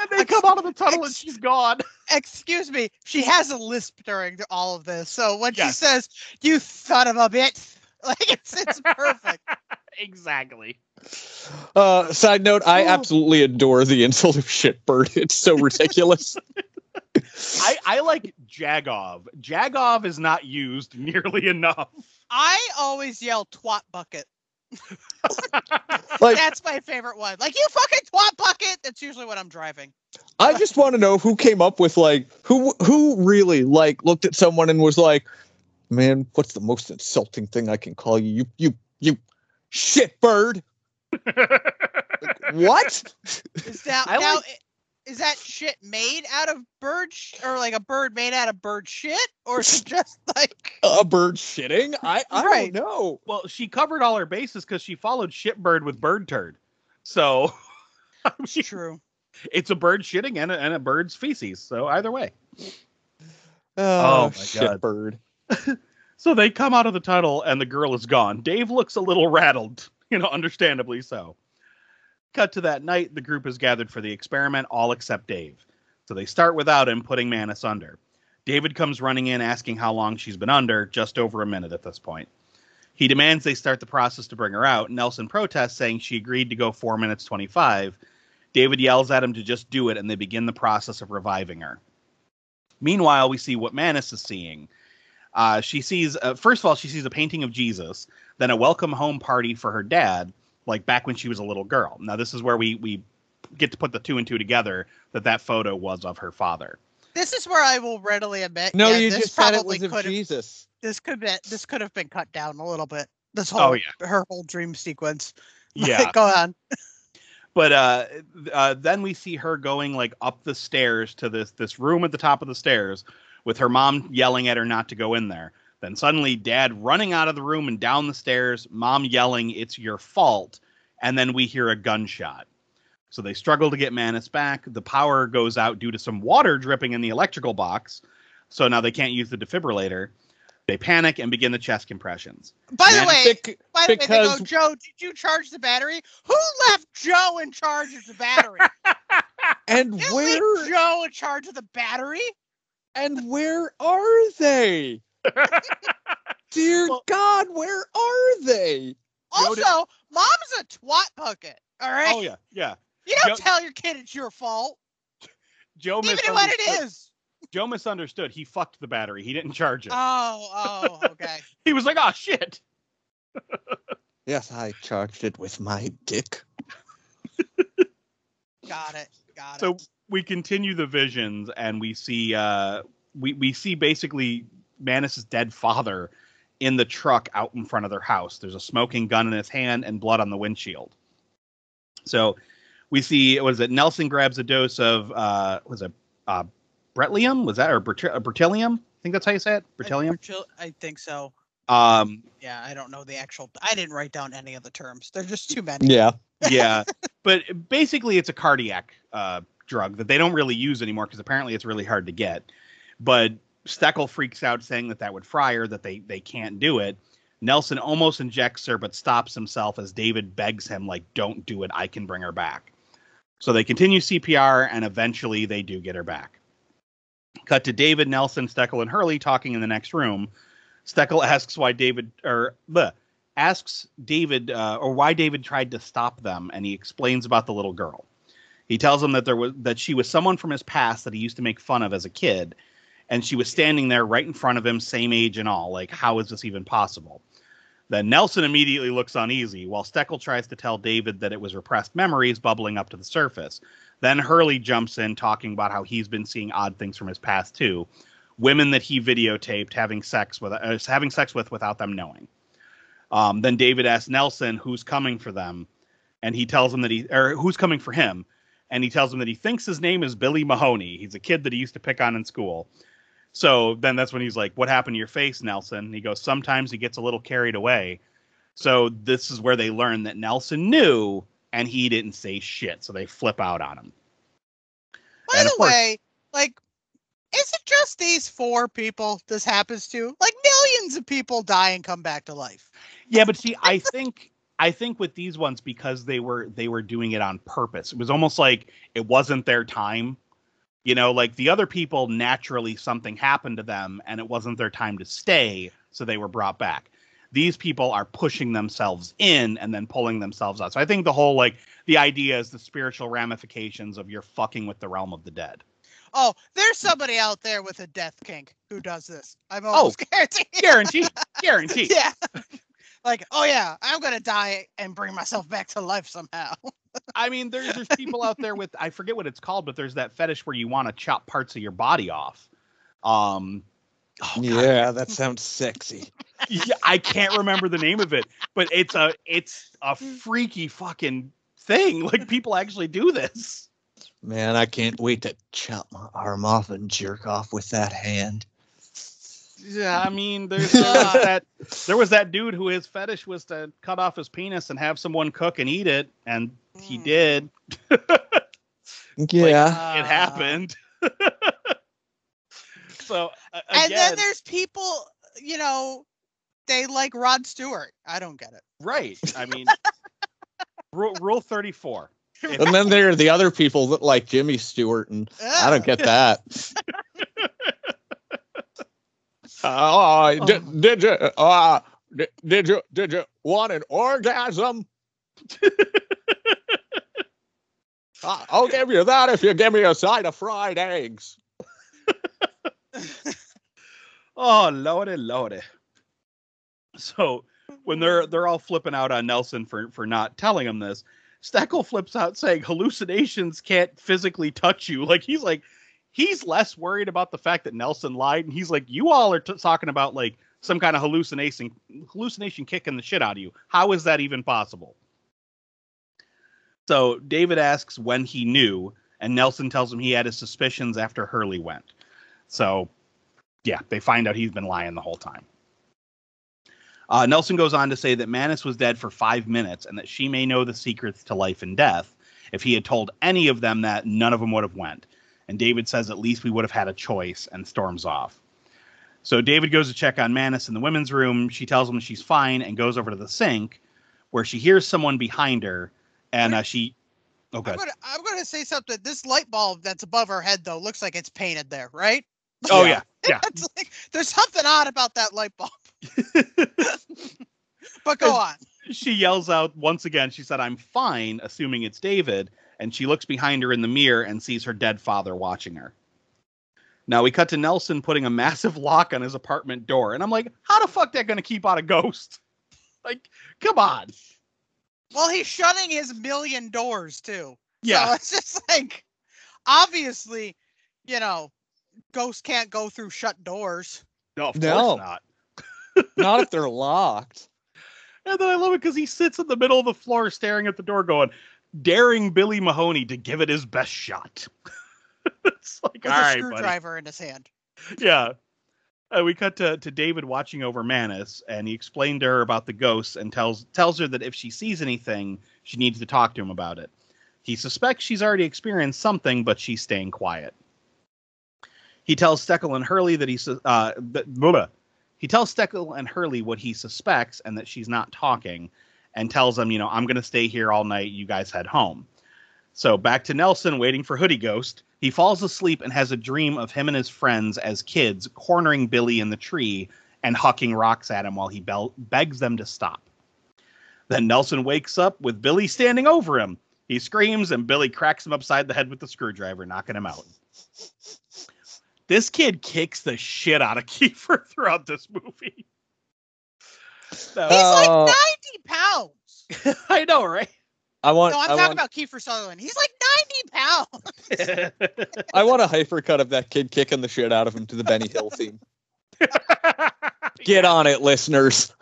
And they come out of the tunnel and she's gone.
Excuse me. She has a lisp during all of this, so when she says "you son of a bitch," like it's it's perfect.
exactly.
Uh, side note, I absolutely adore the insult of shitbird. It's so ridiculous.
I, I like Jagov. Jagov is not used nearly enough.
I always yell "twat bucket."
like,
That's my favorite one. Like you fucking twat bucket. That's usually what I'm driving.
I just want to know who came up with like who who really like looked at someone and was like, "Man, what's the most insulting thing I can call you? You you you shitbird." What?
Is now
I
now
like-
is that shit made out of bird sh- or like a bird made out of bird shit or is it just like
A bird shitting? I I
Right.
don't know.
Well, she covered all her bases because she followed shitbird with bird turd. So I mean,
true?
it's a bird shitting and a, and a bird's feces. So either way.
Oh, oh
my
shit
God.
bird.
So they come out of the tunnel and the girl is gone. Dave looks a little rattled, you know, understandably so. Cut to that night, the group is gathered for the experiment, all except Dave. So they start without him, putting Mannus under. David comes running in asking how long she's been under, just over a minute at this point. He demands they start the process to bring her out. Nelson protests, saying she agreed to go 4 minutes 25. David yells at him to just do it, and they begin the process of reviving her. Meanwhile, we see what Mannus is seeing. Uh, she sees, uh, first of all, she sees a painting of Jesus, then a welcome home party for her dad, like back when she was a little girl. Now, this is where we we get to put the two and two together that that photo was of her father.
This is where I will readily admit.
No,
yeah,
you
this
just said it
probably
was of
could have.
Jesus.
This could be. This could have been cut down a little bit. This whole.
Oh, yeah.
Her whole dream sequence.
Yeah.
Go on.
but uh, uh, then we see her going like up the stairs to this this room at the top of the stairs with her mom yelling at her not to go in there. Then suddenly, dad running out of the room and down the stairs, mom yelling, "It's your fault!" And then we hear a gunshot. So they struggle to get Mannus back. The power goes out due to some water dripping in the electrical box. So now they can't use the defibrillator. They panic and begin the chest compressions.
By the way,
Bec-
by the way, they go, Joe, did you charge the battery? Who left Joe in charge of the battery?
and where
Joe in charge of the battery?
and where are they? Dear
Well-
God, where are they?
Also,
did-
mom's a twat bucket. All right.
Oh yeah, yeah.
You don't
Joe-
tell your kid it's your fault,
Joe
even when it
misunderstood-
is.
Joe misunderstood. He fucked the battery. He didn't charge it.
Oh, oh, okay.
he was like, "Oh shit."
Yes, I charged it with my dick.
Got it. Got
So
it.
we continue the visions, and we see uh, we we see basically Mannus's dead father in the truck out in front of their house. There's a smoking gun in his hand and blood on the windshield. So we see what is it? Nelson grabs a dose of uh, was it uh, Bretylium? Was that or Bert- uh, Bertilium? I think that's how you say it. Bertilium.
I, I think so.
Um,
Yeah, I don't know the actual. I didn't write down any of the terms. They're just too many.
Yeah.
yeah, but basically it's a cardiac uh, drug that they don't really use anymore because apparently it's really hard to get. But Steckle freaks out saying that that would fry her, that they they can't do it. Nelson almost injects her, but stops himself as David begs him, like, "Don't do it. I can bring her back." So they continue CPR, and eventually they do get her back. Cut to David, Nelson, Steckle, and Hurley talking in the next room. Steckle asks why David or bleh, asks David uh, or why David tried to stop them, and he explains about the little girl. He tells him that there was that she was someone from his past that he used to make fun of as a kid, and she was standing there right in front of him, same age and all. Like, how is this even possible? Then Nelson immediately looks uneasy, while Steckle tries to tell David that it was repressed memories bubbling up to the surface. Then Hurley jumps in, talking about how he's been seeing odd things from his past too, women that he videotaped having sex with, uh, having sex with without them knowing. Um, then David asks Nelson who's coming for them, and he tells him that he or who's coming for him, and he tells him that he thinks his name is Billy Mahoney. He's a kid that he used to pick on in school. So then that's when he's like, "What happened to your face, Nelson?" And he goes, "Sometimes he gets a little carried away." So this is where they learn that Nelson knew and he didn't say shit. So they flip out on him.
By
And
the
course-
way, like, is it just these four people this happens to? Like, millions of people die and come back to life.
Yeah, but see, I think I think with these ones because they were they were doing it on purpose. It was almost like it wasn't their time. You know, like the other people naturally something happened to them and it wasn't their time to stay, so they were brought back. These people are pushing themselves in and then pulling themselves out. So I think the whole like the idea is the spiritual ramifications of you're fucking with the realm of the dead.
Oh, there's somebody out there with a death kink who does this. I'm oh, almost guaranteed.
Guaranteed. Guaranteed.
yeah. Like, oh yeah, I'm gonna die and bring myself back to life somehow.
I mean, there's there's people out there with I forget what it's called, but there's that fetish where you want to chop parts of your body off. Um, oh,
yeah, that sounds sexy.
yeah, I can't remember the name of it, but it's a it's a freaky fucking thing. Like people actually do this.
Man, I can't wait to chop my arm off and jerk off with that hand.
Yeah, I mean, there's, there was that there was that dude who his fetish was to cut off his penis and have someone cook and eat it, and he
Mm.
did.
Yeah.
it happened. so uh,
and then there's people, you know, they like Rod Stewart. I don't get it.
right. I mean, rule, rule thirty four.
and then there are the other people that like Jimmy Stewart, and I don't get that. Uh, did, did you uh, did, did you did you want an orgasm? Uh, I'll give you that if you give me a side of fried eggs.
Oh lordy, lordy. So when they're they're all flipping out on Nelson for for not telling him this, Steckle flips out saying hallucinations can't physically touch you. Like he's like he's less worried about the fact that Nelson lied, and he's like, you all are t- talking about like some kind of hallucination hallucination kicking the shit out of you. How is that even possible? So David asks when he knew, and Nelson tells him he had his suspicions after Hurley went. So yeah, they find out he's been lying the whole time. Uh, Nelson goes on to say that Mannus was dead for five minutes and that she may know the secrets to life and death. If he had told any of them that, none of them would have went. And David says at least we would have had a choice and storms off. So David goes to check on Mannus in the women's room. She tells him she's fine and goes over to the sink where she hears someone behind her and uh, she. Oh,
I'm I'm gonna say something. This light bulb that's above her head though looks like it's painted there, right?
Oh, yeah. Yeah.
It's like there's something odd about that light bulb. But go on.
she yells out once again. She said, I'm fine, assuming it's David. And she looks behind her in the mirror and sees her dead father watching her. Now we cut to Nelson putting a massive lock on his apartment door. And I'm like, how the fuck that gonna keep out a ghost? Like, come on.
Well, he's shutting his million doors too.
Yeah.
So it's just like obviously, you know, ghosts can't go through shut doors.
no, of
No.
course not.
Not if they're locked.
And then I love it because he sits in the middle of the floor staring at the door, going, daring Billy Mahoney to give it his best shot. it's like,
With
all
a
right, buddy.
screwdriver in his hand.
yeah. Uh, we cut to, to David watching over Mannus, and he explained to her about the ghosts and tells tells her that if she sees anything, she needs to talk to him about it. He suspects she's already experienced something, but she's staying quiet. He tells Steckle and Hurley that he uh, that, blah, blah. he tells Steckle and Hurley what he suspects and that she's not talking, and tells them, you know, I'm going to stay here all night. You guys head home. So back to Nelson waiting for Hoodie Ghost. He falls asleep and has a dream of him and his friends as kids cornering Billy in the tree and hucking rocks at him while he bel- begs them to stop. Then Nelson wakes up with Billy standing over him. He screams and Billy cracks him upside the head with the screwdriver, knocking him out. This kid kicks the shit out of Kiefer throughout this movie. No,
He's like
Uh,
90 pounds.
I know, right?
I want.
No, I'm
I
talking
want,
about Kiefer Sutherland. He's like 90 pounds.
I want a hypercut of that kid kicking the shit out of him to the Benny Hill theme. Get on it, listeners.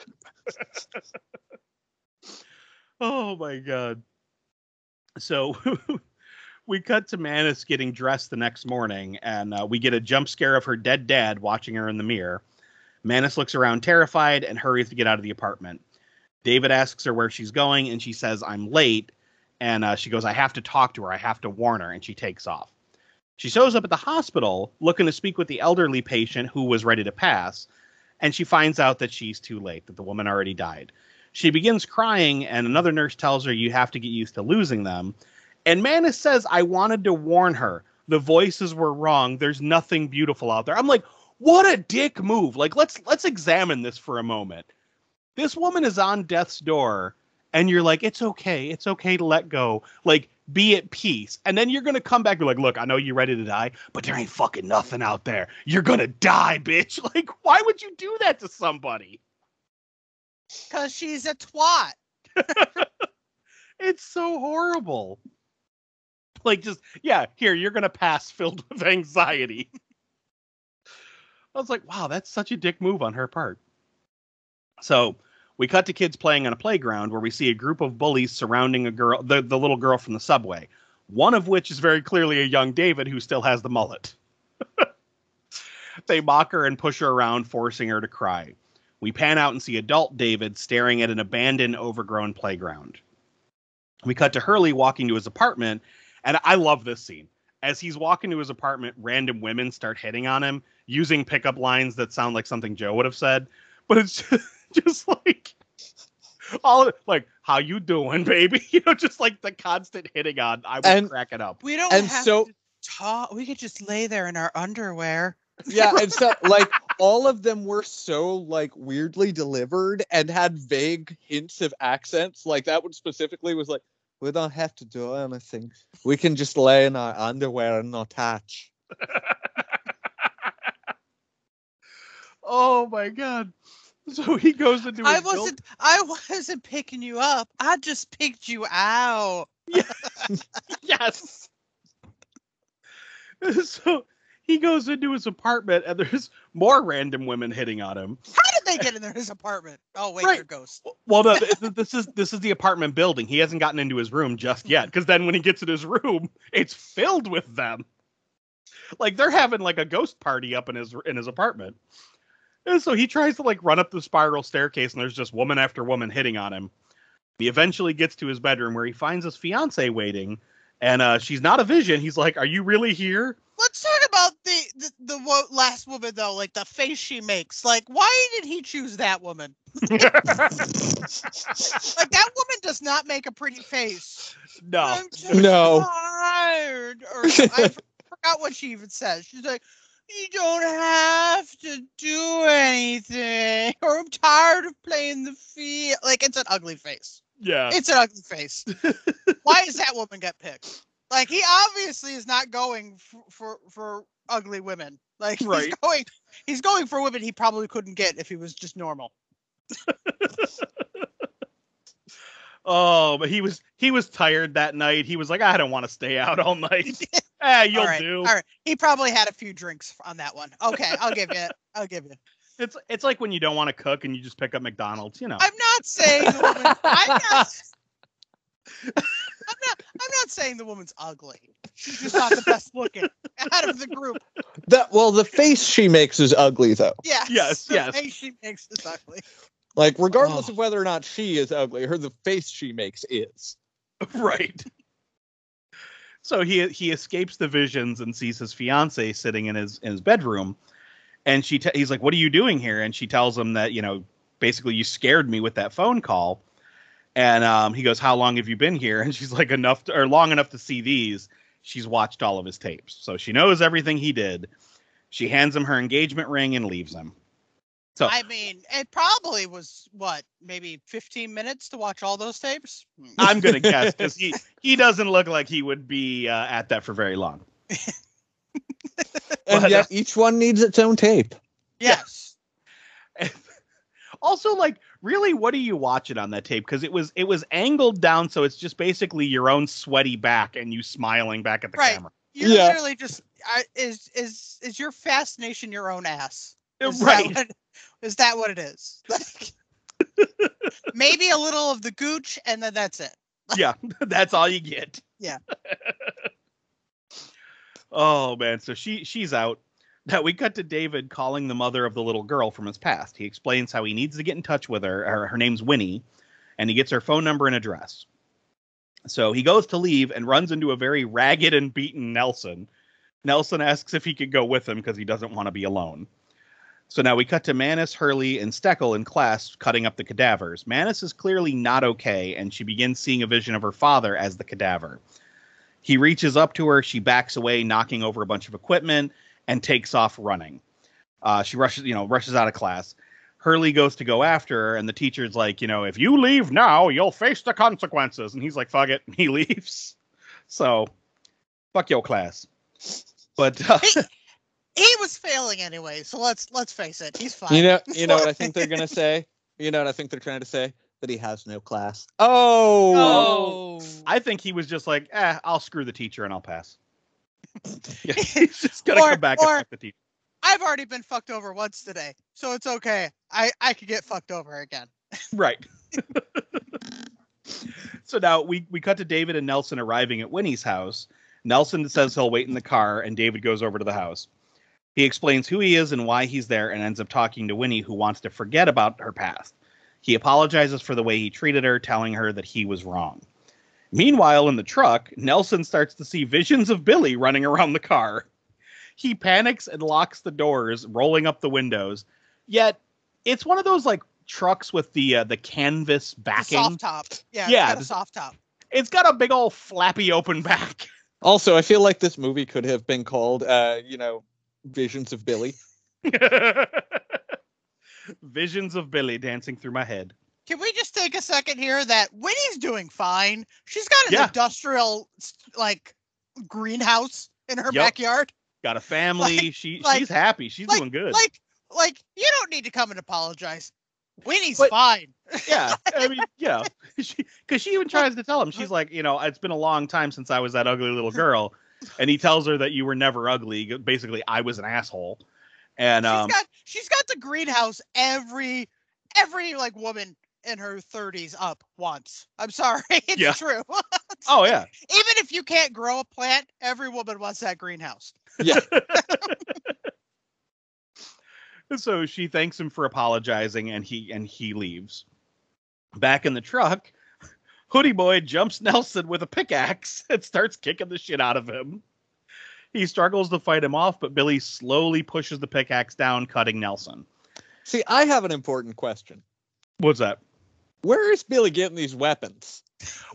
Oh my god. So we cut to Mannus getting dressed the next morning, and uh, we get a jump scare of her dead dad watching her in the mirror. Mannus looks around terrified and hurries to get out of the apartment. David asks her where she's going, and she says, I'm late. And uh, she goes, I have to talk to her. I have to warn her. And she takes off. She shows up at the hospital looking to speak with the elderly patient who was ready to pass. And she finds out that she's too late, that the woman already died. She begins crying, and another nurse tells her, You have to get used to losing them. And Mannus says, I wanted to warn her. The voices were wrong. There's nothing beautiful out there. I'm like, what a dick move. Like, let's let's examine this for a moment. This woman is on death's door, and you're like, it's okay, it's okay to let go. Like, be at peace. And then you're gonna come back and be like, look, I know you're ready to die, but there ain't fucking nothing out there. You're gonna die, bitch. Like, why would you do that to somebody?
Because she's a twat.
It's so horrible. Like just yeah, here you're gonna pass filled with anxiety. I was like, wow, that's such a dick move on her part. So we cut to kids playing on a playground where we see a group of bullies surrounding a girl, the, the little girl from the subway. one of which is very clearly a young David who still has the mullet. they mock her and push her around, forcing her to cry. We pan out and see adult David staring at an abandoned, overgrown playground. We cut to Hurley walking to his apartment, and I love this scene. As he's walking to his apartment, random women start hitting on him using pickup lines that sound like something Joe would have said, but it's just, just like all like how you doing, baby? You know, just like the constant hitting on. I was
And-
it up.
We don't
And
have
so-
to talk. We could just lay there in our underwear.
yeah and so like all of them were so like weirdly delivered and had vague hints of accents like that one specifically was like we don't have to do anything we can just lay in our underwear and not touch
Oh my god! So he goes into.
I
his build-
wasn't. I wasn't picking you up. I just picked you out.
yes. yes. so he goes into his apartment, and there's more random women hitting on him.
How did they get in there, his apartment? Oh wait,
Right.
they're ghosts.
Well, no, th- th- this is this is the apartment building. He hasn't gotten into his room just yet, because then when he gets in his room, it's filled with them. Like they're having like a ghost party up in his in his apartment. And so he tries to like run up the spiral staircase, and there's just woman after woman hitting on him. He eventually gets to his bedroom where he finds his fiance waiting, and uh, she's not a vision. He's like, "Are you really here?"
Let's talk about the the, the wo- last woman though, like the face she makes. Like, why did he choose that woman? Like that woman does not make a pretty face.
no,
I'm just
No.
tired. Or I forgot what she even says. She's like, you don't have to do anything. Or I'm tired of playing the field. Like it's an ugly face.
Yeah,
It's an ugly face. Why does that woman get picked? Like he obviously is not going for for, for ugly women. Like he's
Right.
going he's going for women he probably couldn't get if he was just normal.
Oh, but he was he was tired that night. He was like, I don't want to stay out all night. eh, you'll
all right,
do.
All right. He probably had a few drinks on that one. Okay, I'll give you it. I'll give you. It.
It's it's like when you don't want to cook and you just pick up McDonald's, you know.
I'm not saying the woman. I'm not. I'm not. I'm not saying the woman's ugly. She's just not the best looking out of the group.
that well the face she makes is ugly though
Yes.
Yes,
The
yes.
face she makes is ugly.
like regardless
Oh.
of whether or not she is ugly her the face she makes is
right. So he he escapes the visions and sees his fiance sitting in his in his bedroom, and she te- he's like, "What are you doing here?" And she tells him that you know basically you scared me with that phone call, and um, he goes, "How long have you been here?" And she's like, "Enough to, or long enough to see these." She's watched all of his tapes, so she knows everything he did. She hands him her engagement ring and leaves him. So
I mean, it probably was what, maybe 15 minutes to watch all those tapes.
I'm gonna guess because he he doesn't look like he would be uh, at that for very long.
and
But,
yet
uh,
each one needs its own tape
Yes.
also, like, really, what are you watching on that tape? Because it was it was angled down, so it's just basically your own sweaty back and you smiling back at the
Right.
camera.
You're
Yeah.
literally just I is is is your fascination your own ass? Is that
right.
what- is that what it is? Like, maybe a little of the gooch, and then that's it.
yeah, that's all you get.
Yeah.
Oh man, so she she's out. Now we cut to David calling the mother of the little girl from his past. He explains how he needs to get in touch with her. Her, her name's Winnie, and he gets her phone number and address. So he goes to leave and runs into a very ragged and beaten Nelson. Nelson asks if he could go with him because he doesn't want to be alone. So now we cut to Mannus, Hurley, and Steckle in class cutting up the cadavers. Mannus is clearly not okay, and she begins seeing a vision of her father as the cadaver. He reaches up to her, she backs away, knocking over a bunch of equipment, and takes off running. Uh, she rushes, you know, rushes out of class. Hurley goes to go after her, and the teacher's like, you know, if you leave now, you'll face the consequences. And he's like, fuck it, and he leaves. So, fuck your class. But uh,
He, he was failing anyway, so let's let's face it, he's fine.
you know you know what i think they're gonna say you know what i think they're trying to say that he has no class oh
Oh,
I think he was just like, eh, I'll screw the teacher and I'll pass. yeah, he's just gonna
Or-
come back
or-
and fuck the teacher.
I've already been fucked over once today, so it's okay. I I could get fucked over again.
Right. so now we we cut to David and Nelson arriving at Winnie's house. Nelson says he'll wait in the car, and David goes over to the house. He explains who he is and why he's there, and ends up talking to Winnie, who wants to forget about her past. He apologizes for the way he treated her, telling her that he was wrong. Meanwhile, in the truck, Nelson starts to see visions of Billy running around the car. He panics and locks the doors, rolling up the windows. Yet, it's one of those like trucks with the uh, the canvas
The
backing.
soft top. Yeah,
Yeah,
it's got a soft top.
It's got a big old flappy open back.
Also, I feel like this movie could have been called, uh, you know, Visions of Billy.
Visions of Billy dancing through my head.
Can we just take a second here that Winnie's doing fine? She's got an
Yeah.
industrial like greenhouse in her
Yep.
backyard.
Got a family. she
like-
she's happy. She's
like,
doing good.
Like like you don't need to come and apologize. Winnie's
But-
fine.
yeah, I mean, you know, because she, even tries to tell him, she's like, you know, it's been a long time since I was that ugly little girl, and he tells her that you were never ugly. Basically, I was an asshole, and
She's
um,
got she's got the greenhouse every every like woman in her 30s up wants. I'm sorry, it's
Yeah.
true.
oh yeah,
Even if you can't grow a plant, every woman wants that greenhouse. Yeah.
so she thanks him for apologizing, and he and he leaves. Back in the truck, Hoodie Boy jumps Nelson with a pickaxe and starts kicking the shit out of him. He struggles to fight him off, but Billy slowly pushes the pickaxe down, cutting Nelson.
See, I have an important question.
What's that?
Where is Billy getting these weapons?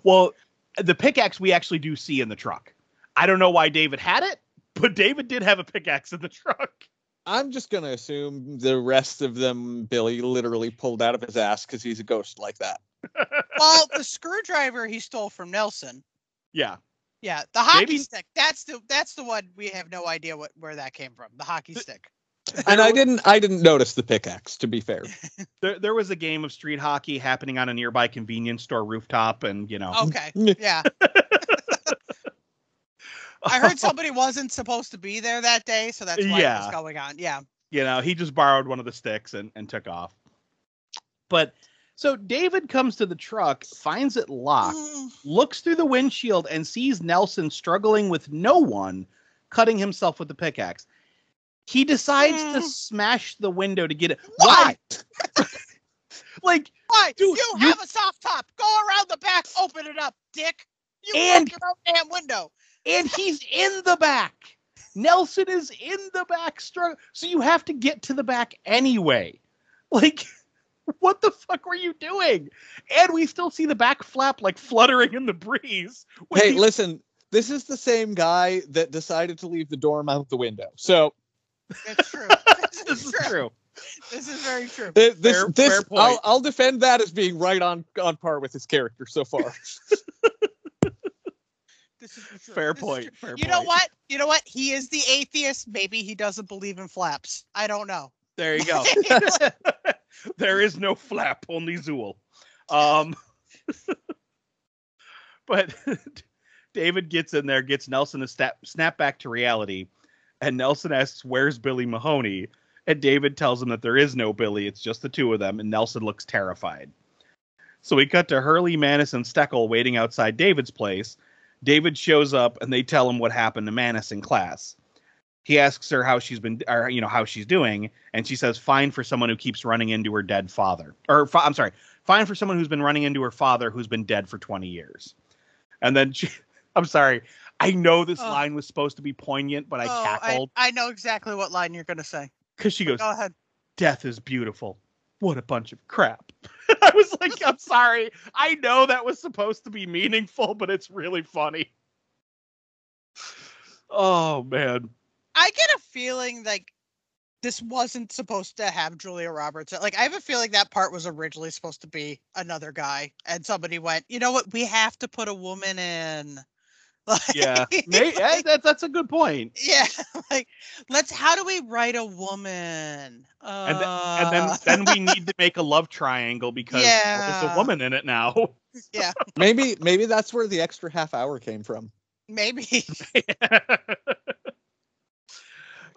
Well, the pickaxe we actually do see in the truck. I don't know why David had it, but David did have a pickaxe in the truck.
I'm just gonna assume the rest of them Billy literally pulled out of his ass because he's a ghost like that.
Well, the screwdriver he stole from Nelson.
Yeah.
Yeah, the hockey
Maybe-
stick. That's the that's the one we have no idea what where that came from. The hockey stick.
And I didn't I didn't notice the pickaxe, to be fair.
There, there was a game of street hockey happening on a nearby convenience store rooftop, and you know,
Okay. Yeah. I heard somebody wasn't supposed to be there that day, so that's why it
Yeah.
was going on. Yeah.
you know, he just borrowed one of the sticks and, and took off. But so David comes to the truck, finds it locked,
Mm,
looks through the windshield, and sees Nelson struggling with no one, cutting himself with the pickaxe. He decides to
Mm.
smash the window to get it.
Why?
Like,
Why?
Dude,
you,
you-
have a soft top. Go around the back, open it up, dick. You
And-
your own damn window.
and he's in the back. Nelson is in the back struggle. So you have to get to the back anyway. Like, what the fuck were you doing? And we still see the back flap like fluttering in the breeze. when
hey,
he-
listen, this is the same guy that decided to leave the dorm out the window. So
It's true. This
this
is
is
true.
true.
This is very true.
th- this
Fair-
this
fair point.
I'll, I'll defend that as being right on on par with his character so far.
This is.
Fair
This
point.
true.
Fair
You know what? You know what? He is the atheist. Maybe he doesn't believe in flaps. I don't know.
There you go. There is no flap, only Zuul. Um, but David gets in there, gets Nelson to snap, snap back to reality, and Nelson asks, "Where's Billy Mahoney?" And David tells him that there is no Billy; it's just the two of them. And Nelson looks terrified. So we cut to Hurley, Mannus, and Steckle waiting outside David's place. David shows up, and they tell him what happened to Mannus in class. He asks her how she's been, or you know, how she's doing, and she says, "Fine for someone who keeps running into her dead father." Or fa- I'm sorry, fine for someone who's been running into her father who's been dead for 20 years. And then she, I'm sorry, I know this
Oh.
line was supposed to be poignant, but I
oh,
cackled
I, I know exactly what line you're going to say.
because she goes,
Go ahead.
"Death is beautiful. What a bunch of crap." I was like, "I'm sorry, I know that was supposed to be meaningful, but it's really funny." Oh man.
I get a feeling like this wasn't supposed to have Julia Roberts. Like I have a feeling that part was originally supposed to be another guy, and somebody went, you know what? We have to put a woman in. Like,
Yeah, May, yeah, that, that's a good point.
yeah, like let's. How do we write a woman? Uh,
And, th- and then then we need to make a love triangle because there's a woman in it now. Yeah.
maybe maybe that's where the extra half hour came from.
maybe.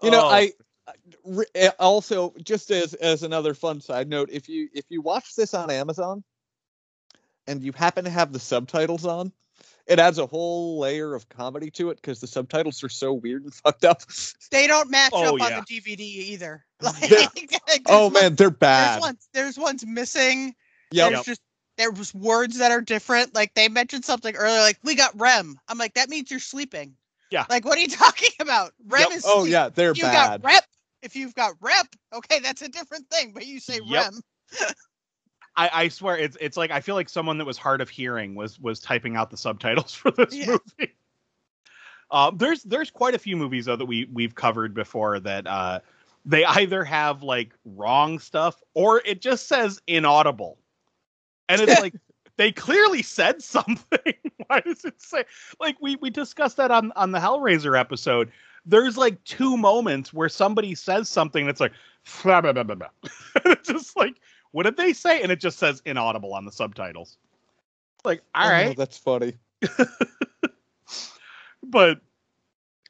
You know,
Oh,
I I- re- uh, also just as as another fun side note, if you if you watch this on Amazon, and you happen to have the subtitles on, it adds a whole layer of comedy to it because the subtitles are so weird and fucked up.
They don't match
Oh,
up on the DVD either. Like,
Yeah.
like,
Oh
there's
man, they're bad.
there's ones there's ones missing.
Yep.
There's just there was words that are different. Like they mentioned something earlier, like we got REM. I'm like, that means you're sleeping.
Yeah.
Like, what are you talking about? REM
Yep.
is
Oh yeah, they're
you
bad.
got rep. If you've got rep, okay, that's a different thing. But you say
Yep.
REM.
I, I swear it's it's like I feel like someone that was hard of hearing was was typing out the subtitles for this
Yeah.
movie. Um, there's there's quite a few movies though that we we've covered before that uh, they either have like wrong stuff or it just says inaudible, and it's like they clearly said something. Why does it say like we we discussed that on on the Hellraiser episode? There's like two moments where somebody says something that's like blah, blah, blah, blah, blah. it's just like what did they say? And it just says inaudible on the subtitles. Like, all
Oh,
right.
that's funny.
But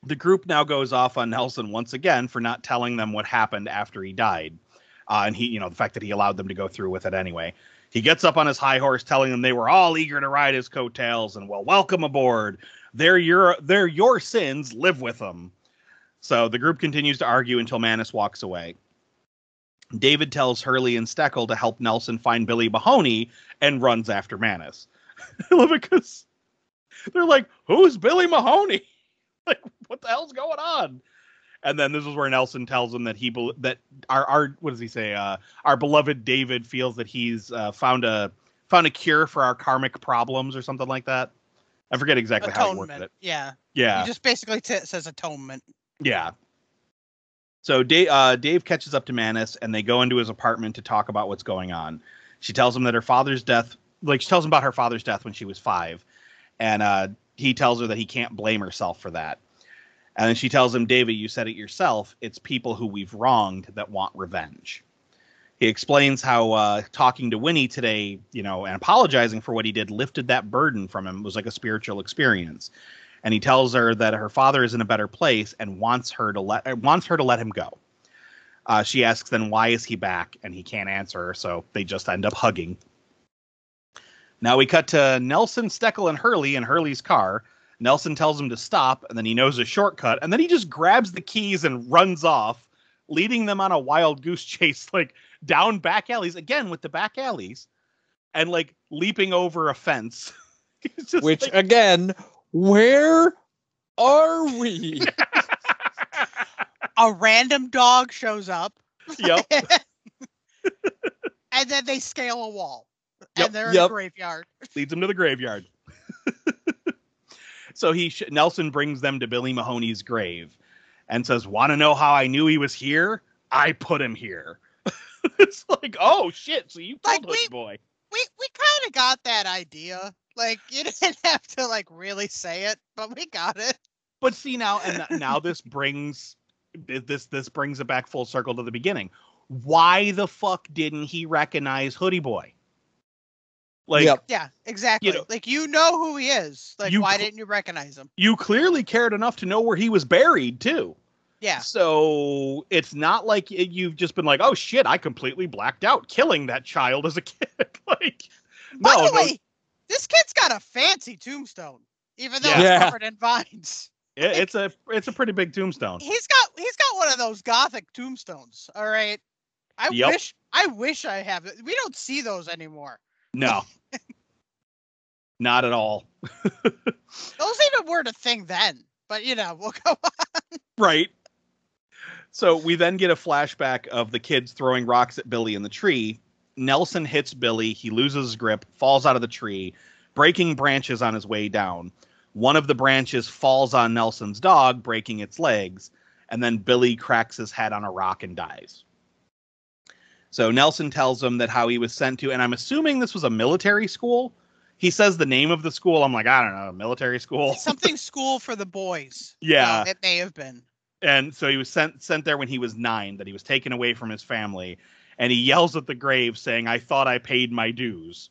the group now goes off on Nelson once again for not telling them what happened after he died. Uh, and he, you know, the fact that he allowed them to go through with it anyway. He gets up on his high horse telling them they were all eager to ride his coattails and well, welcome aboard. They're your they're your sins, live with them. So the group continues to argue until Mannus walks away. David tells Hurley and Steckle to help Nelson find Billy Mahoney and runs after Mannus. Because they're like, "Who's Billy Mahoney? like, what the hell's going on?" And then this is where Nelson tells him that he bel that our our what does he say? Uh, our beloved David feels that he's uh, found a found a cure for our karmic problems or something like that. I forget exactly how he worded
Atonement.
it.
Yeah.
Yeah,
He just basically t- says atonement.
yeah. So Dave, uh, Dave catches up to Mannus, and they go into his apartment to talk about what's going on. She tells him that her father's death, like she tells him about her father's death when she was five, and uh, he tells her that he can't blame herself for that. And then she tells him, David, you said it yourself. It's people who we've wronged that want revenge. He explains how uh, talking to Winnie today, you know, and apologizing for what he did lifted that burden from him. It was like a spiritual experience. And he tells her that her father is in a better place and wants her to let wants her to let him go. Uh, she asks then why is he back, and he can't answer her, so they just end up hugging. Now we cut to Nelson, Steckle, and Hurley in Hurley's car. Nelson tells him to stop, and then he knows a shortcut, and then he just grabs the keys and runs off, leading them on a wild goose chase, like down back alleys again with the back alleys, and like leaping over a fence. Just
Which
like-
again, where are we?
A random dog shows up.
yep.
and then they scale a wall.
Yep,
And they're in
yep.
a graveyard.
leads them to the graveyard. So he sh- Nelson brings them to Billy Mahoney's grave and says, "Want to know how I knew he was here? I put him here." it's like, oh shit! So you
Like,
told us,
we-
boy.
We we kind of got that idea. Like you didn't have to like really say it, but we got it.
But see now, and now this brings this this brings it back full circle to the beginning. Why the fuck didn't he recognize Hoodie Boy? Like
Yep.
Yeah, exactly.
You know-
like you know who he is. Like
You
why didn't you recognize him?
you clearly cared enough to know where he was buried too.
Yeah.
So it's not like it, you've just been like, oh shit, I completely blacked out killing that child as a kid. like,
By
no,
the
no,
this kid's got a fancy tombstone, even though
Yeah.
it's covered in vines.
it- it's a it's a pretty big tombstone.
He's got he's got one of those gothic tombstones. All right. I
Yep.
wish I wish I have it. We don't see those anymore.
No, not at all.
Those even weren't a thing then. But you know, we'll go on.
Right. So we then get a flashback of the kids throwing rocks at Billy in the tree. Nelson hits Billy. He loses his grip, falls out of the tree, breaking branches on his way down. One of the branches falls on Nelson's dog, breaking its legs, and then Billy cracks his head on a rock and dies. So Nelson tells him that how he was sent to, and I'm assuming this was a military school. He says the name of the school. I'm like, I don't know, military school.
Something school for the boys.
Yeah.
Uh, it may have been.
and so he was sent sent there when he was nine that he was taken away from his family and he yells at the grave saying i thought i paid my dues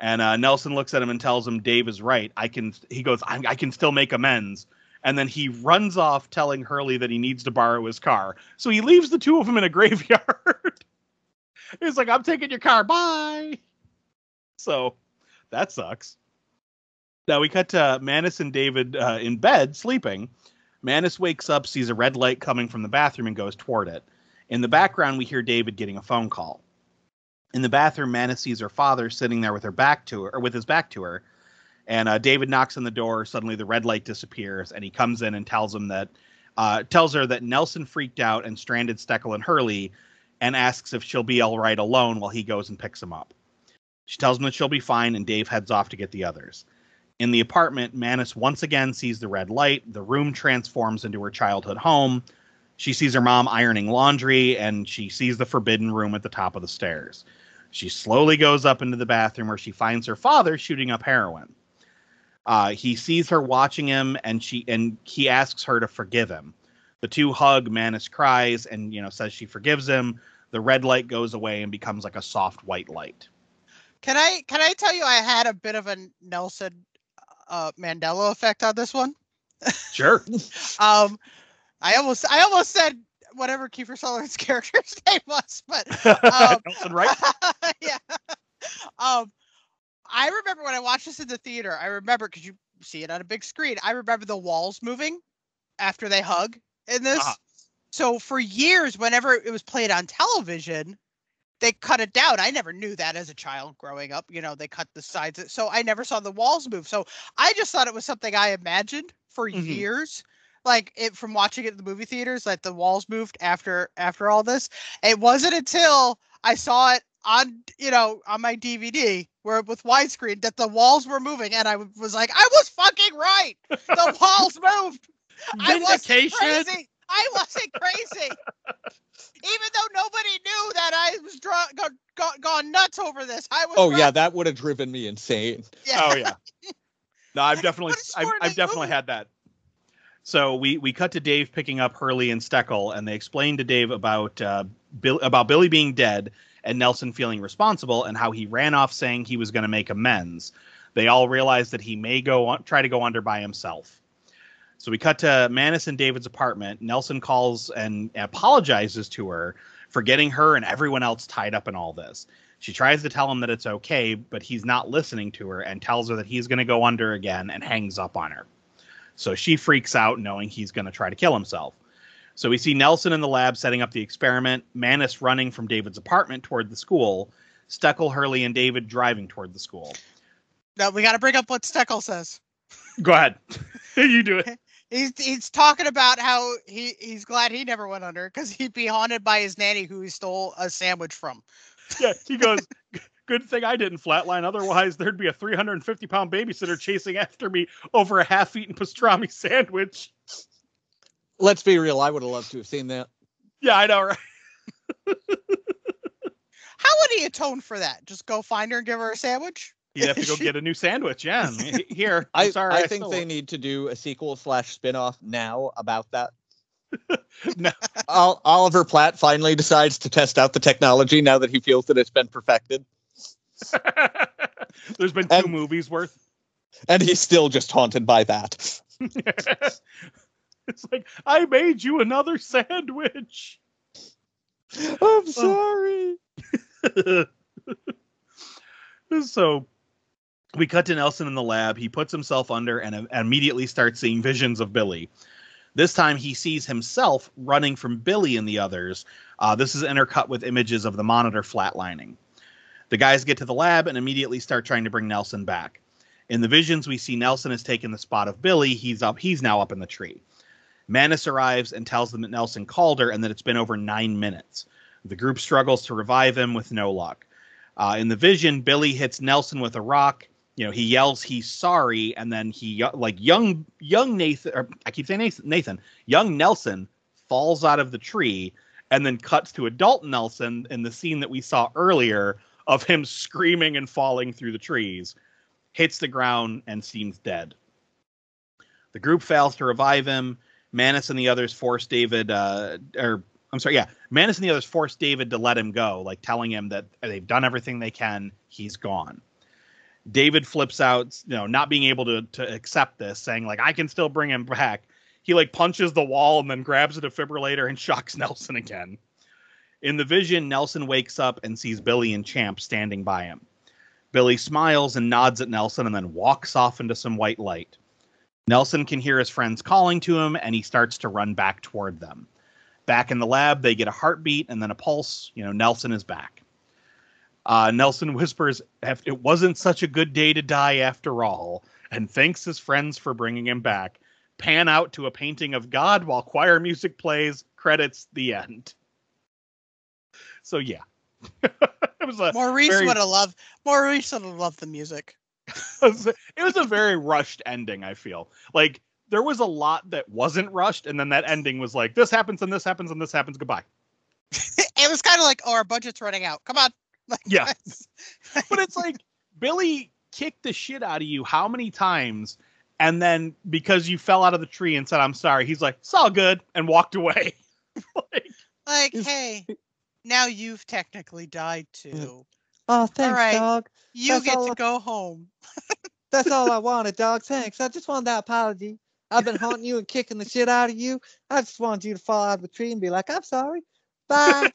and uh, nelson looks at him and tells him dave is right i can he goes I, I can still make amends and then he runs off telling hurley that he needs to borrow his car so he leaves the two of them in a graveyard he's like i'm taking your car bye so that sucks. Now we cut to Mannus and David uh, in bed sleeping. Mannus wakes up, sees a red light coming from the bathroom, and goes toward it. In the background, we hear David getting a phone call. In the bathroom, Mannus sees her father sitting there with her back to her, or with his back to her. And uh, David knocks on the door. Suddenly, the red light disappears, and he comes in and tells him that, uh, tells her that Nelson freaked out and stranded Steckle and Hurley, and asks if she'll be all right alone while he goes and picks him up. She tells him that she'll be fine, and Dave heads off to get the others. In the apartment, Mannus once again sees the red light. The room transforms into her childhood home. She sees her mom ironing laundry, and she sees the forbidden room at the top of the stairs. She slowly goes up into the bathroom where she finds her father shooting up heroin. Uh, he sees her watching him, and she and he asks her to forgive him. The two hug. Mannus cries and you know says she forgives him. The red light goes away and becomes like a soft white light.
Can I can I tell you I had a bit of a Nelson uh, Mandela effect on this one?
Sure.
Um, I almost I almost said whatever Kiefer Sutherland's character's name was, but um,
Nelson Wright.
yeah. Um, I remember when I watched this in the theater. I remember because you see it on a big screen. I remember the walls moving after they hug in this.
Uh-huh.
So for years, whenever it was played on television, they cut it down. I never knew that as a child growing up. You know, they cut the sides, so I never saw the walls move. So I just thought it was something I imagined for
Mhm.
years. Like it from watching it in the movie theaters, that the walls moved after after all this. It wasn't until I saw it on you know on my DVD where with widescreen that the walls were moving, and I was like, I was fucking right. The walls moved. I wasn't crazy. I wasn't crazy. Even though nobody knew that I was draw- go- go- gone nuts over this, I was.
Oh yeah, that would have driven me insane.
yeah.
Oh yeah. No, I've definitely
What a
I've, I've definitely
movie.
had that. So we we cut to Dave picking up Hurley and Steckle, and they explain to Dave about uh, Bill about Billy being dead and Nelson feeling responsible, and how he ran off saying he was going to make amends. They all realize that he may go on, try to go under by himself. So we cut to Mannus and David's apartment. Nelson calls and apologizes to her for getting her and everyone else tied up in all this. She tries to tell him that it's okay, but he's not listening to her and tells her that he's going to go under again and hangs up on her. So she freaks out, knowing he's going to try to kill himself. So we see Nelson in the lab setting up the experiment, Mannus running from David's apartment toward the school, Steckle, Hurley, and David driving toward the school.
No, we got to bring up what Steckle says.
Go ahead. you do it.
He's he's talking about how he he's glad he never went under because he'd be haunted by his nanny who he stole a sandwich from.
Yeah, he goes, Good thing I didn't flatline. Otherwise, there'd be a 350 pound babysitter chasing after me over a half eaten pastrami sandwich.
Let's be real. I would have loved to have seen that.
Yeah, I know, right?
How would he atone for that? Just go find her and give her a sandwich?
You'd have to go get a new sandwich. Yeah. Here.
I,
I'm sorry.
I think they
it.
need to do a sequel slash spin-off now about that.
No.
Ol- Oliver Platt finally decides to test out the technology now that he feels that it's been perfected,
There's been two
And-
movies worth.
and he's still just haunted by that.
it's like I made you another sandwich.
I'm oh. sorry.
so we cut to Nelson in the lab. He puts himself under and uh, immediately starts seeing visions of Billy. This time he sees himself running from Billy and the others. Uh, this is intercut with images of the monitor flatlining. The guys get to the lab and immediately start trying to bring Nelson back. In the visions, we see Nelson has taken the spot of Billy. He's up. He's now up in the tree. Mannus arrives and tells them that Nelson called her and that it's been over nine minutes. The group struggles to revive him with no luck. Uh, in the vision, Billy hits Nelson with a rock. You know, he yells he's sorry, and then he like young young Nathan. Or I keep saying Nathan. Nathan, young Nelson falls out of the tree, and then cuts to adult Nelson in the scene that we saw earlier of him screaming and falling through the trees, hits the ground and seems dead. The group fails to revive him. Mannus and the others force David, uh, or I'm sorry, yeah, Mannus and the others force David to let him go, like telling him that they've done everything they can. He's gone. David flips out, you know, not being able to to accept this, saying like I can still bring him back. He like punches the wall and then grabs a defibrillator and shocks Nelson again. In the vision, Nelson wakes up and sees Billy and Champ standing by him. Billy smiles and nods at Nelson and then walks off into some white light. Nelson can hear his friends calling to him and he starts to run back toward them. Back in the lab, they get a heartbeat and then a pulse. You know, Nelson is back. Uh, Nelson whispers, It wasn't such a good day to die after all, and thanks his friends for bringing him back. Pan out to a painting of God while choir music plays, credits, the end. So, yeah. it was a
Maurice
very-
would have loved. Maurice would have loved the music.
it was a very rushed ending i feel like there was a lot that wasn't rushed and then that ending was like this happens and this happens and this happens goodbye
it was kind of like, oh, our budget's running out. Come on. Like,
Yeah. but it's like billy kicked the shit out of you how many times and then because you fell out of the tree and said i'm sorry he's like it's all good and walked away like,
like, hey, now you've technically died too.
Oh, thanks,
right.
dog.
You
That's
get to
I-
go home.
That's all I wanted, dog. Thanks. I just wanted that apology. I've been haunting you and kicking the shit out of you. I just wanted you to fall out of the tree and be like, I'm sorry. Bye.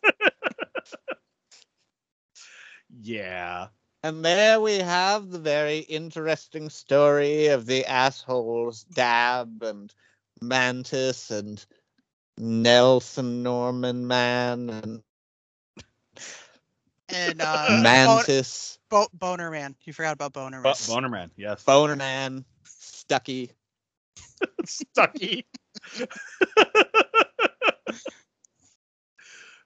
Yeah
and there we have the very interesting story of the assholes Dab and Mantis and Nelson Norman Man and
And uh, Bon-
Mantis,
Bo- Boner Man. You forgot about Boner Man.
Bo- boner man yes
Boner Man, Stucky.
stucky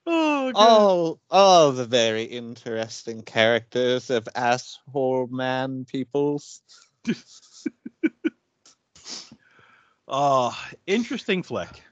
oh, God.
all all the very interesting characters of asshole man peoples.
oh interesting flick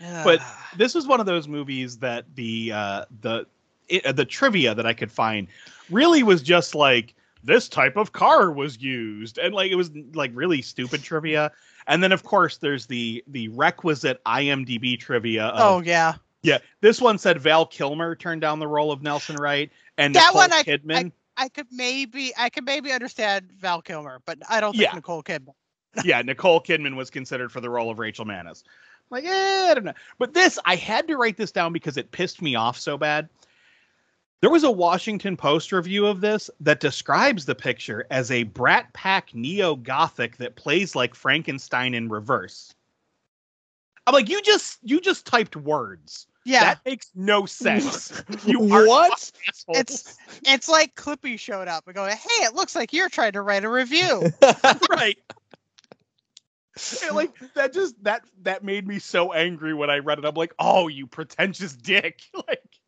Yeah.
but this was one of those movies that the uh, the it, uh, the trivia that I could find really was just like this type of car was used, and like it was like really stupid trivia. And then of course there's the the requisite IMDb trivia. Of,
oh yeah.
Yeah, this one said Val Kilmer turned down the role of Nelson Wright, and
That
Nicole
one I-
Kidman.
I could maybe I could maybe understand Val Kilmer, but I don't think
Yeah.
Nicole Kidman.
yeah, Nicole Kidman was considered for the role of Rachel Mannus. Like, eh, I don't know. But this, I had to write this down because it pissed me off so bad. There was a Washington Post review of this that describes the picture as a Brat Pack neo Gothic that plays like Frankenstein in reverse. I'm like, you just you just typed words.
Yeah,
That makes no sense. You
what?
it's it's like Clippy showed up and going, "Hey, it looks like you're trying to write a review."
right. And, like that just that that made me so angry when I read it. I'm like, oh, you pretentious dick! like,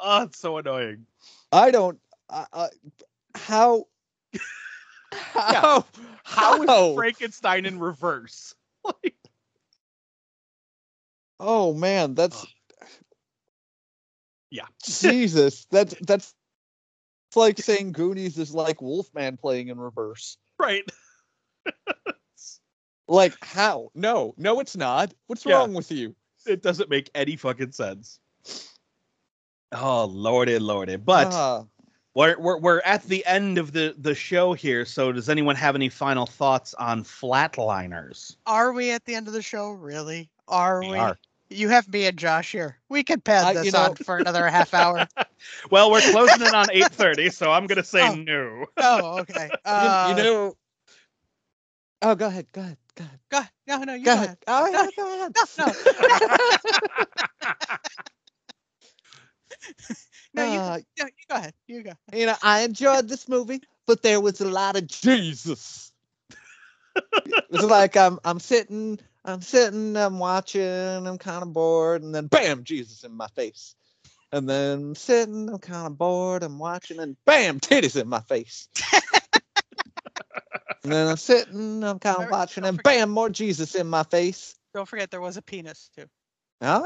oh, it's so annoying.
I don't. Uh, uh, how? How?
How is
How?
Frankenstein in reverse? Like,
Oh man, that's.
Yeah.
Jesus, that's that's. It's like saying Goonies is like Wolfman playing in reverse.
right?
Like how? No, no, it's not. What's
Yeah.
wrong with you?
It doesn't make any fucking sense. Oh lordy, lordy! But
Ah,
we're, we're we're at the end of the the show here. So does anyone have any final thoughts on Flatliners?
Are we at the end of the show? Really? Are we?
We are.
You have me and Josh here. We could pad
I-
this
you know-
for another half hour.
Well, we're closing in on eight thirty, so I'm gonna say
Oh.
no.
Oh, okay.
you-
Uh,
you, know. Oh, go ahead. Go ahead. Go ahead.
go, no, no, you
Go
go
ahead.
ahead.
Oh,
No,
yeah, go ahead.
No, no, you,
Uh,
no, you go ahead. You go.
you know, I enjoyed this movie, but there was a lot of Jesus. it was like I'm I'm sitting, I'm sitting, I'm watching, I'm kind of bored, and then bam, Jesus in my face. And then I'm sitting, I'm kind of bored, I'm watching, and bam, titties in my face. and then I'm sitting, I'm kind of watching, and
forget-
bam, more Jesus in my face.
Don't forget there was a penis too.
Ah,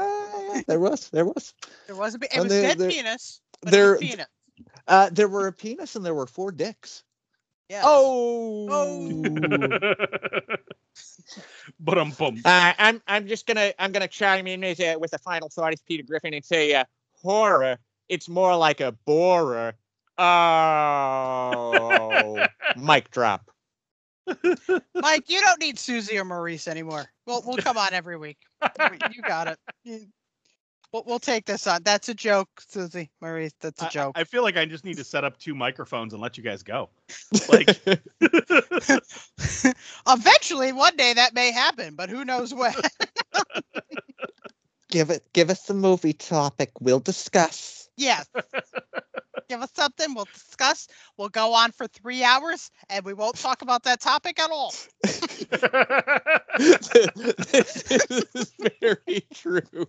yeah, there was, there was.
There was a. It
And
was
there-
dead
there-
penis.
There-
penis.
Uh, there were a penis and there were four dicks.
Yeah.
Oh.
but I'm bummed.
Uh, I'm I'm just gonna I'm gonna chime in as, uh, with a final thought as Peter Griffin and say uh, horror. It's more like a borer. Oh, mic drop.
Mike, you don't need Susie or Maurice anymore. We'll we'll come on every week. You got it. You- We'll, we'll take this on. That's a joke, Susie Marie. That's a
I-
joke.
I, feel like I just need to set up two microphones and let you guys go. Like,
Eventually, one day that may happen, but who knows when?
give it give us the movie topic. We'll discuss.
yes. Give us something. We'll discuss. We'll go on for three hours, and we won't talk about that topic at all.
this is very true.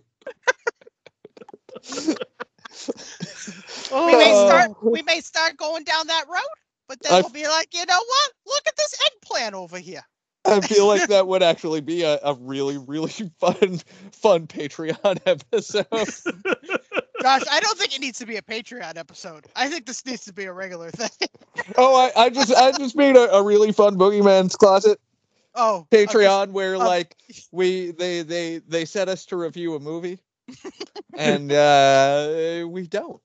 We may start.
Oh.
We may start going down that road, but then
I-
we'll be like, you know what? Look at this eggplant over here.
I feel like that would actually be a, a really, really fun, fun Patreon episode.
Gosh, I don't think it needs to be a Patreon episode. I think this needs to be a regular thing.
oh, I, I just, I just made a, a really fun Boogeyman's Closet
Oh, okay.
Patreon where
um,
like we, they, they, they set us to review a movie, and uh we don't.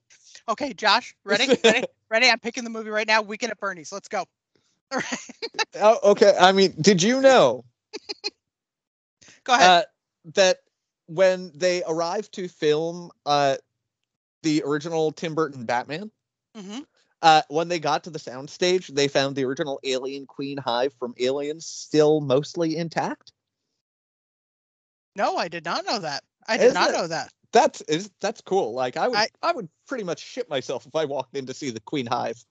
Okay, Josh, ready? Ready? Ready? I'm picking the movie right now. Weekend at Bernie's. Let's go. All right,
Oh, okay. I mean, did you know
go ahead.
uh, that when they arrived to film uh, the original Tim Burton Batman,
hmm
uh, when they got to the soundstage, they found the original Alien Queen Hive from Aliens still mostly intact.
No, I did not know that. I did
Isn't
not
it-
know that.
That's is that's cool. Like I would, I,
I-
would pretty much shit myself if I walked in to see the Queen Hive.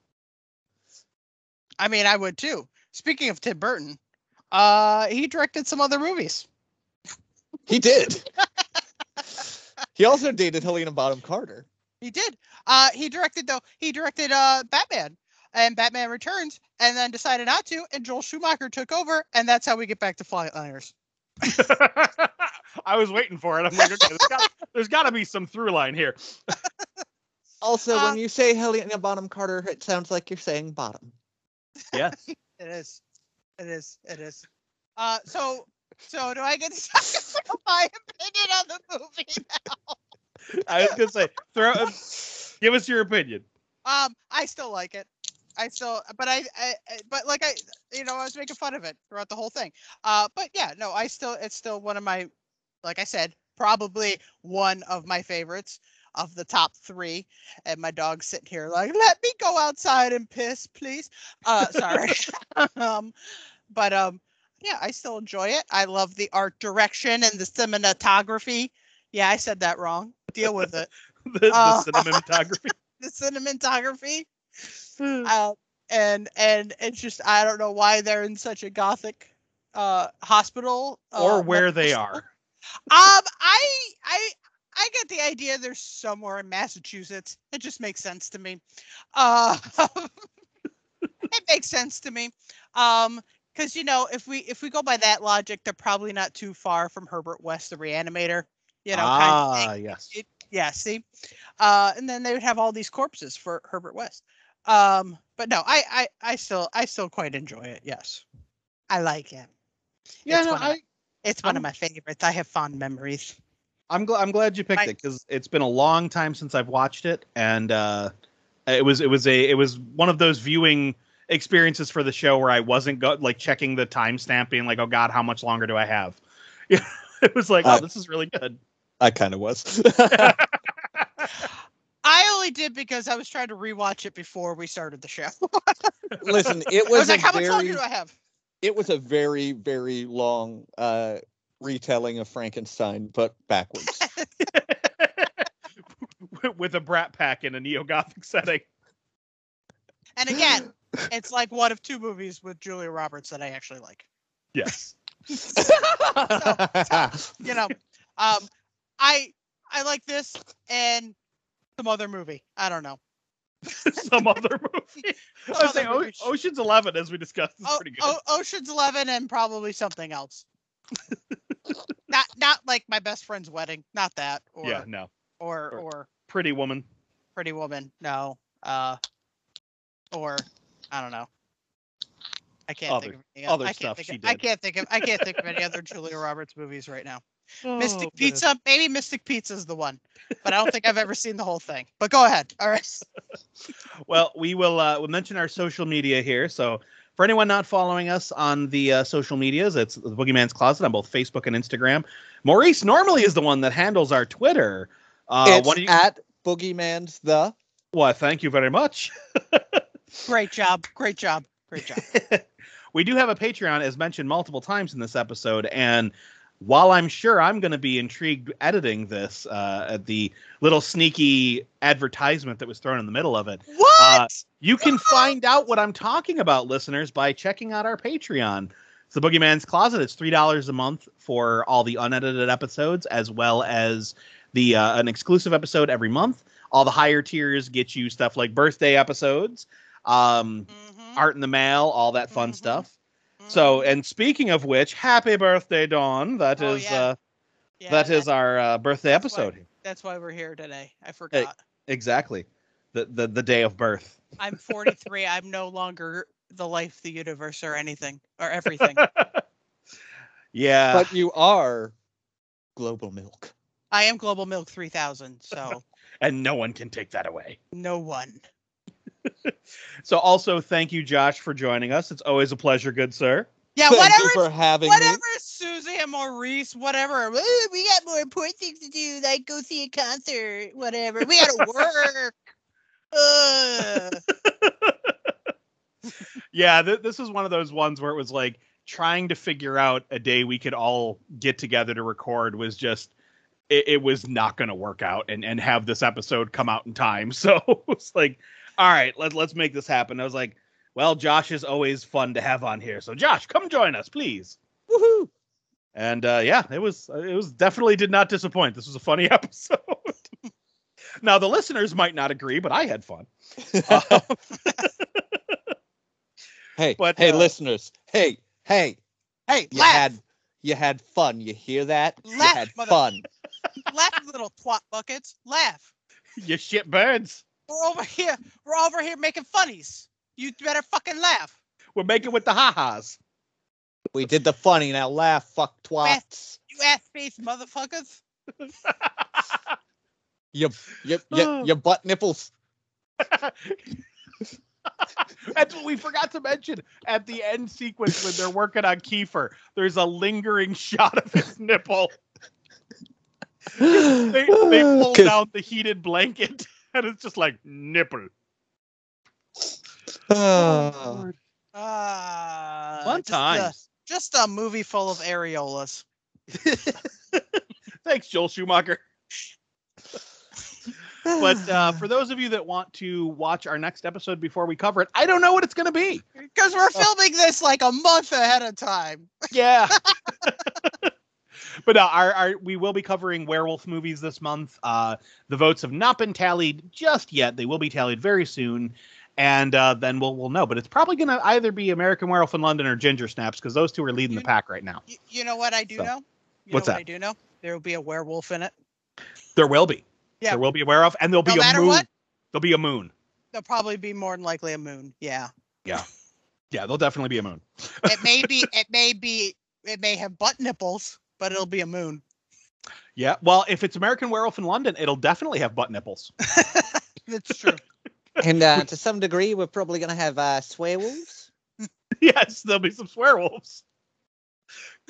I mean, I would too. Speaking of Tim Burton, uh, he directed some other movies.
He did. he also dated Helena Bottom Carter.
He did. Uh, he directed though. He directed uh Batman and Batman Returns, and then decided not to, and Joel Schumacher took over, and that's how we get back to Flatliners.
I was waiting for it. I'm like, okay, there's got, to be some through line here.
Also,
Uh,
when you say Helena Bottom Carter, it sounds like you're saying bottom.
Yes.
It is. It is. It is. Uh, so so do I get to talk my opinion on the movie now?
I was gonna say, throw, uh, give us your opinion.
Um, I still like it. I still, but I, I, but like I, you know, I was making fun of it throughout the whole thing. Uh, but yeah, no, I still, it's still one of my, like I said, probably one of my favorites of the top three. And my dog's sitting here like, let me go outside and piss, please. Uh, sorry. um, but um, yeah, I still enjoy it. I love the art direction and the cinematography. Yeah, I said that wrong. Deal with it.
The, the
Uh,
cinematography.
the cinematography. Uh, and and it's just I don't know why they're in such a gothic uh hospital
or
uh,
where they
medical
are.
Um, I I I get the idea. They're somewhere in Massachusetts. It just makes sense to me. Uh, it makes sense to me. Um, because you know, if we if we go by that logic, they're probably not too far from Herbert West, the Reanimator. You know, kind of thing.
ah, yes.
It- yeah, see, uh, and then they would have all these corpses for Herbert West. Um, but no, I, I, I still, I still quite enjoy it. Yes, I like it.
Yeah,
it's
no,
one of
I,
my- It's one
I'm-
of my favorites. I have fond memories.
I'm glad I'm glad you picked
I-
it because it's been a long time since I've watched it, and uh, it was it was a it was one of those viewing experiences for the show where I wasn't go- like checking the timestamp, being like, oh god, how much longer do I have? Yeah, it was like,
Uh,
oh, this is really good.
I kind of was.
I only did because I was trying to rewatch it before we started the show.
Listen, it
I
was,
was like,
a
how much
very,
longer do I have?
it was a very, very long uh, retelling of Frankenstein, but backwards.
With a brat pack in a neo gothic setting.
And again, it's like one of two movies with Julia Roberts that I actually like.
Yes.
You know, um, I I like this and some other movie. I don't know.
Some other movie. I was
other
saying O- Ocean's Eleven, as we discussed, is
Oh,
pretty good.
oh, Ocean's Eleven and probably something else. not not like my best friend's wedding. Not that. Or
yeah, no.
or
Or-
or
Pretty Woman.
Pretty Woman. No. Uh, or I don't know. I can't
Other-
think of any
other
I
stuff
think
she
of, I can't think of I can't think of any other Julia Roberts movies right now. Mystic
Oh, man.
Pizza, maybe Mystic Pizza is the one, but I don't think I've ever seen the whole thing. But go ahead. All right.
Well, we will uh, we'll mention our social media here. So for anyone not following us on the uh, social medias, it's the Boogeyman's Closet on both Facebook and Instagram. Maurice normally is the one that handles our Twitter, Uh,
it's
what you?
at Boogeyman's the.
Well, thank you very much.
Great job. Great job. Great job.
we do have a Patreon, as mentioned multiple times in this episode, and while I'm sure I'm going to be intrigued editing this, uh, at the little sneaky advertisement that was thrown in the middle of it,
What?
Uh, you can find out what I'm talking about, listeners, by checking out our Patreon. It's the Boogeyman's Closet. It's three dollars a month for all the unedited episodes, as well as the uh, an exclusive episode every month. All the higher tiers get you stuff like birthday episodes, um,
Mhm,
art in the mail, all that fun
Mhm.
stuff. So, and speaking of which, happy birthday, Dawn! That
Oh,
is
yeah.
uh,
Yeah,
that is our uh, birthday
that's why-
episode.
That's why we're here today. I forgot.
Exactly, the the the day of birth.
I'm 43. I'm no longer the life, the universe, or anything, or everything.
Yeah,
But you are Global Milk.
I am Global Milk 3000, so
and no one can take that away.
no one.
So also thank you, Josh, for joining us. It's always a pleasure, good sir.
Yeah,
Thank
whatever.
you for having
Whatever,
me.
Susie and Maurice, whatever. "Ooh, We got more important things to do, like go see a concert, whatever. We gotta work.
Yeah, th- this is one of those ones where it was like trying to figure out a day we could all get together to record was just it, it was not going to work out and and have this episode come out in time. So it's like, all right, let's let's make this happen. I was like, well, Josh is always fun to have on here. So Josh, come join us, please.
Woohoo!
And uh, yeah, it was it was definitely did not disappoint. This was a funny episode. now the listeners might not agree, but I had fun. Uh,
Hey,
But,
hey,
uh,
listeners. Hey, hey.
Hey,
You
laugh,
had you had fun. You hear that? You
Laugh,
had
mother-
fun.
laugh, little twat buckets, laugh.
you shit birds.
We're over here. We're over here making funnies. You better fucking laugh.
We're making with the ha-has.
We did the funny. Now laugh, fuck twats.
You ass face motherfuckers.
You, you, you, your butt nipples.
That's what we forgot to mention at the end sequence when they're working on Kiefer. There's a lingering shot of his nipple. They, they pull
'Cause-
down the heated blanket, and it's just like nipple.
Ah.
Uh,
Fun
just a- just a movie full of areolas.
Thanks, Joel Schumacher. But uh, for those of you that want to watch our next episode before we cover it, I don't know what it's going to be.
Because we're filming this like a month ahead of time.
Yeah. but uh, our, our we will be covering werewolf movies this month. Uh, the votes have not been tallied just yet. They will be tallied very soon, and uh, then we'll we'll know. But it's probably going to either be American Werewolf in London or Ginger Snaps because those two are leading the pack right now.
You, you know what I do
So,
know? You
what's
know
that?
what I do know? There will be a werewolf in it.
There will be.
Yeah.
There will be a werewolf, and there'll be a moon.
what?
There'll be a moon.
There'll probably be more than likely a moon. Yeah.
Yeah. Yeah, there'll definitely be a moon.
It may be. It may be. It may have butt nipples, but it'll be a moon.
Yeah. Well, if it's American Werewolf in London, it'll definitely have butt nipples.
That's true.
and uh, to some degree, we're probably going to have uh, swearwolves.
yes, there'll be some swearwolves.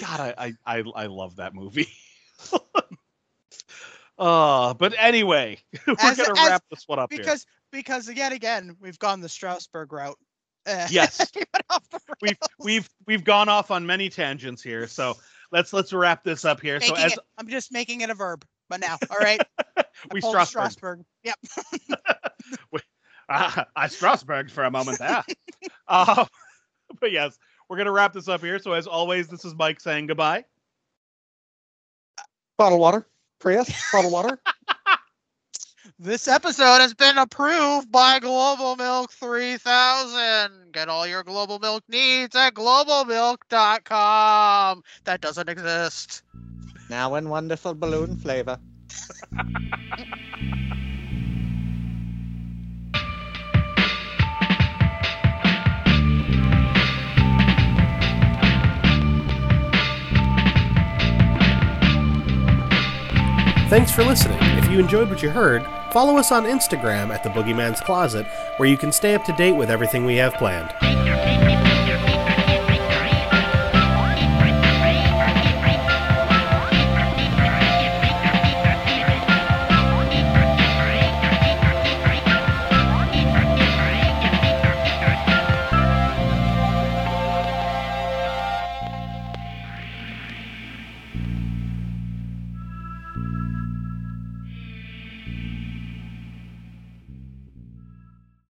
God, I I I, I love that movie. uh, but anyway, we're
As-
gonna
as-
wrap this one up here.
because because yet again we've gone the Strasbourg route. Uh,
Yes.
we went off the
We've we've we've gone off on many tangents here, so let's let's wrap this up here. So as
it, I'm just making it a verb. But now, all right.
we
I pulled a
Strasbourg,
Strasbourg. Yep.
uh, I Strasbourg for a moment there. uh, but yes, we're gonna wrap this up here. So as always, this is Mike saying goodbye.
Bottle water. Prius. Bottle water.
This episode has been approved by Global Milk 3000. Get all your Global Milk needs at globalmilk.com. That doesn't exist.
now in wonderful balloon flavor.
Thanks for listening. If you enjoyed what you heard, follow us on Instagram at the Boogeyman's Closet, where you can stay up to date with everything we have planned.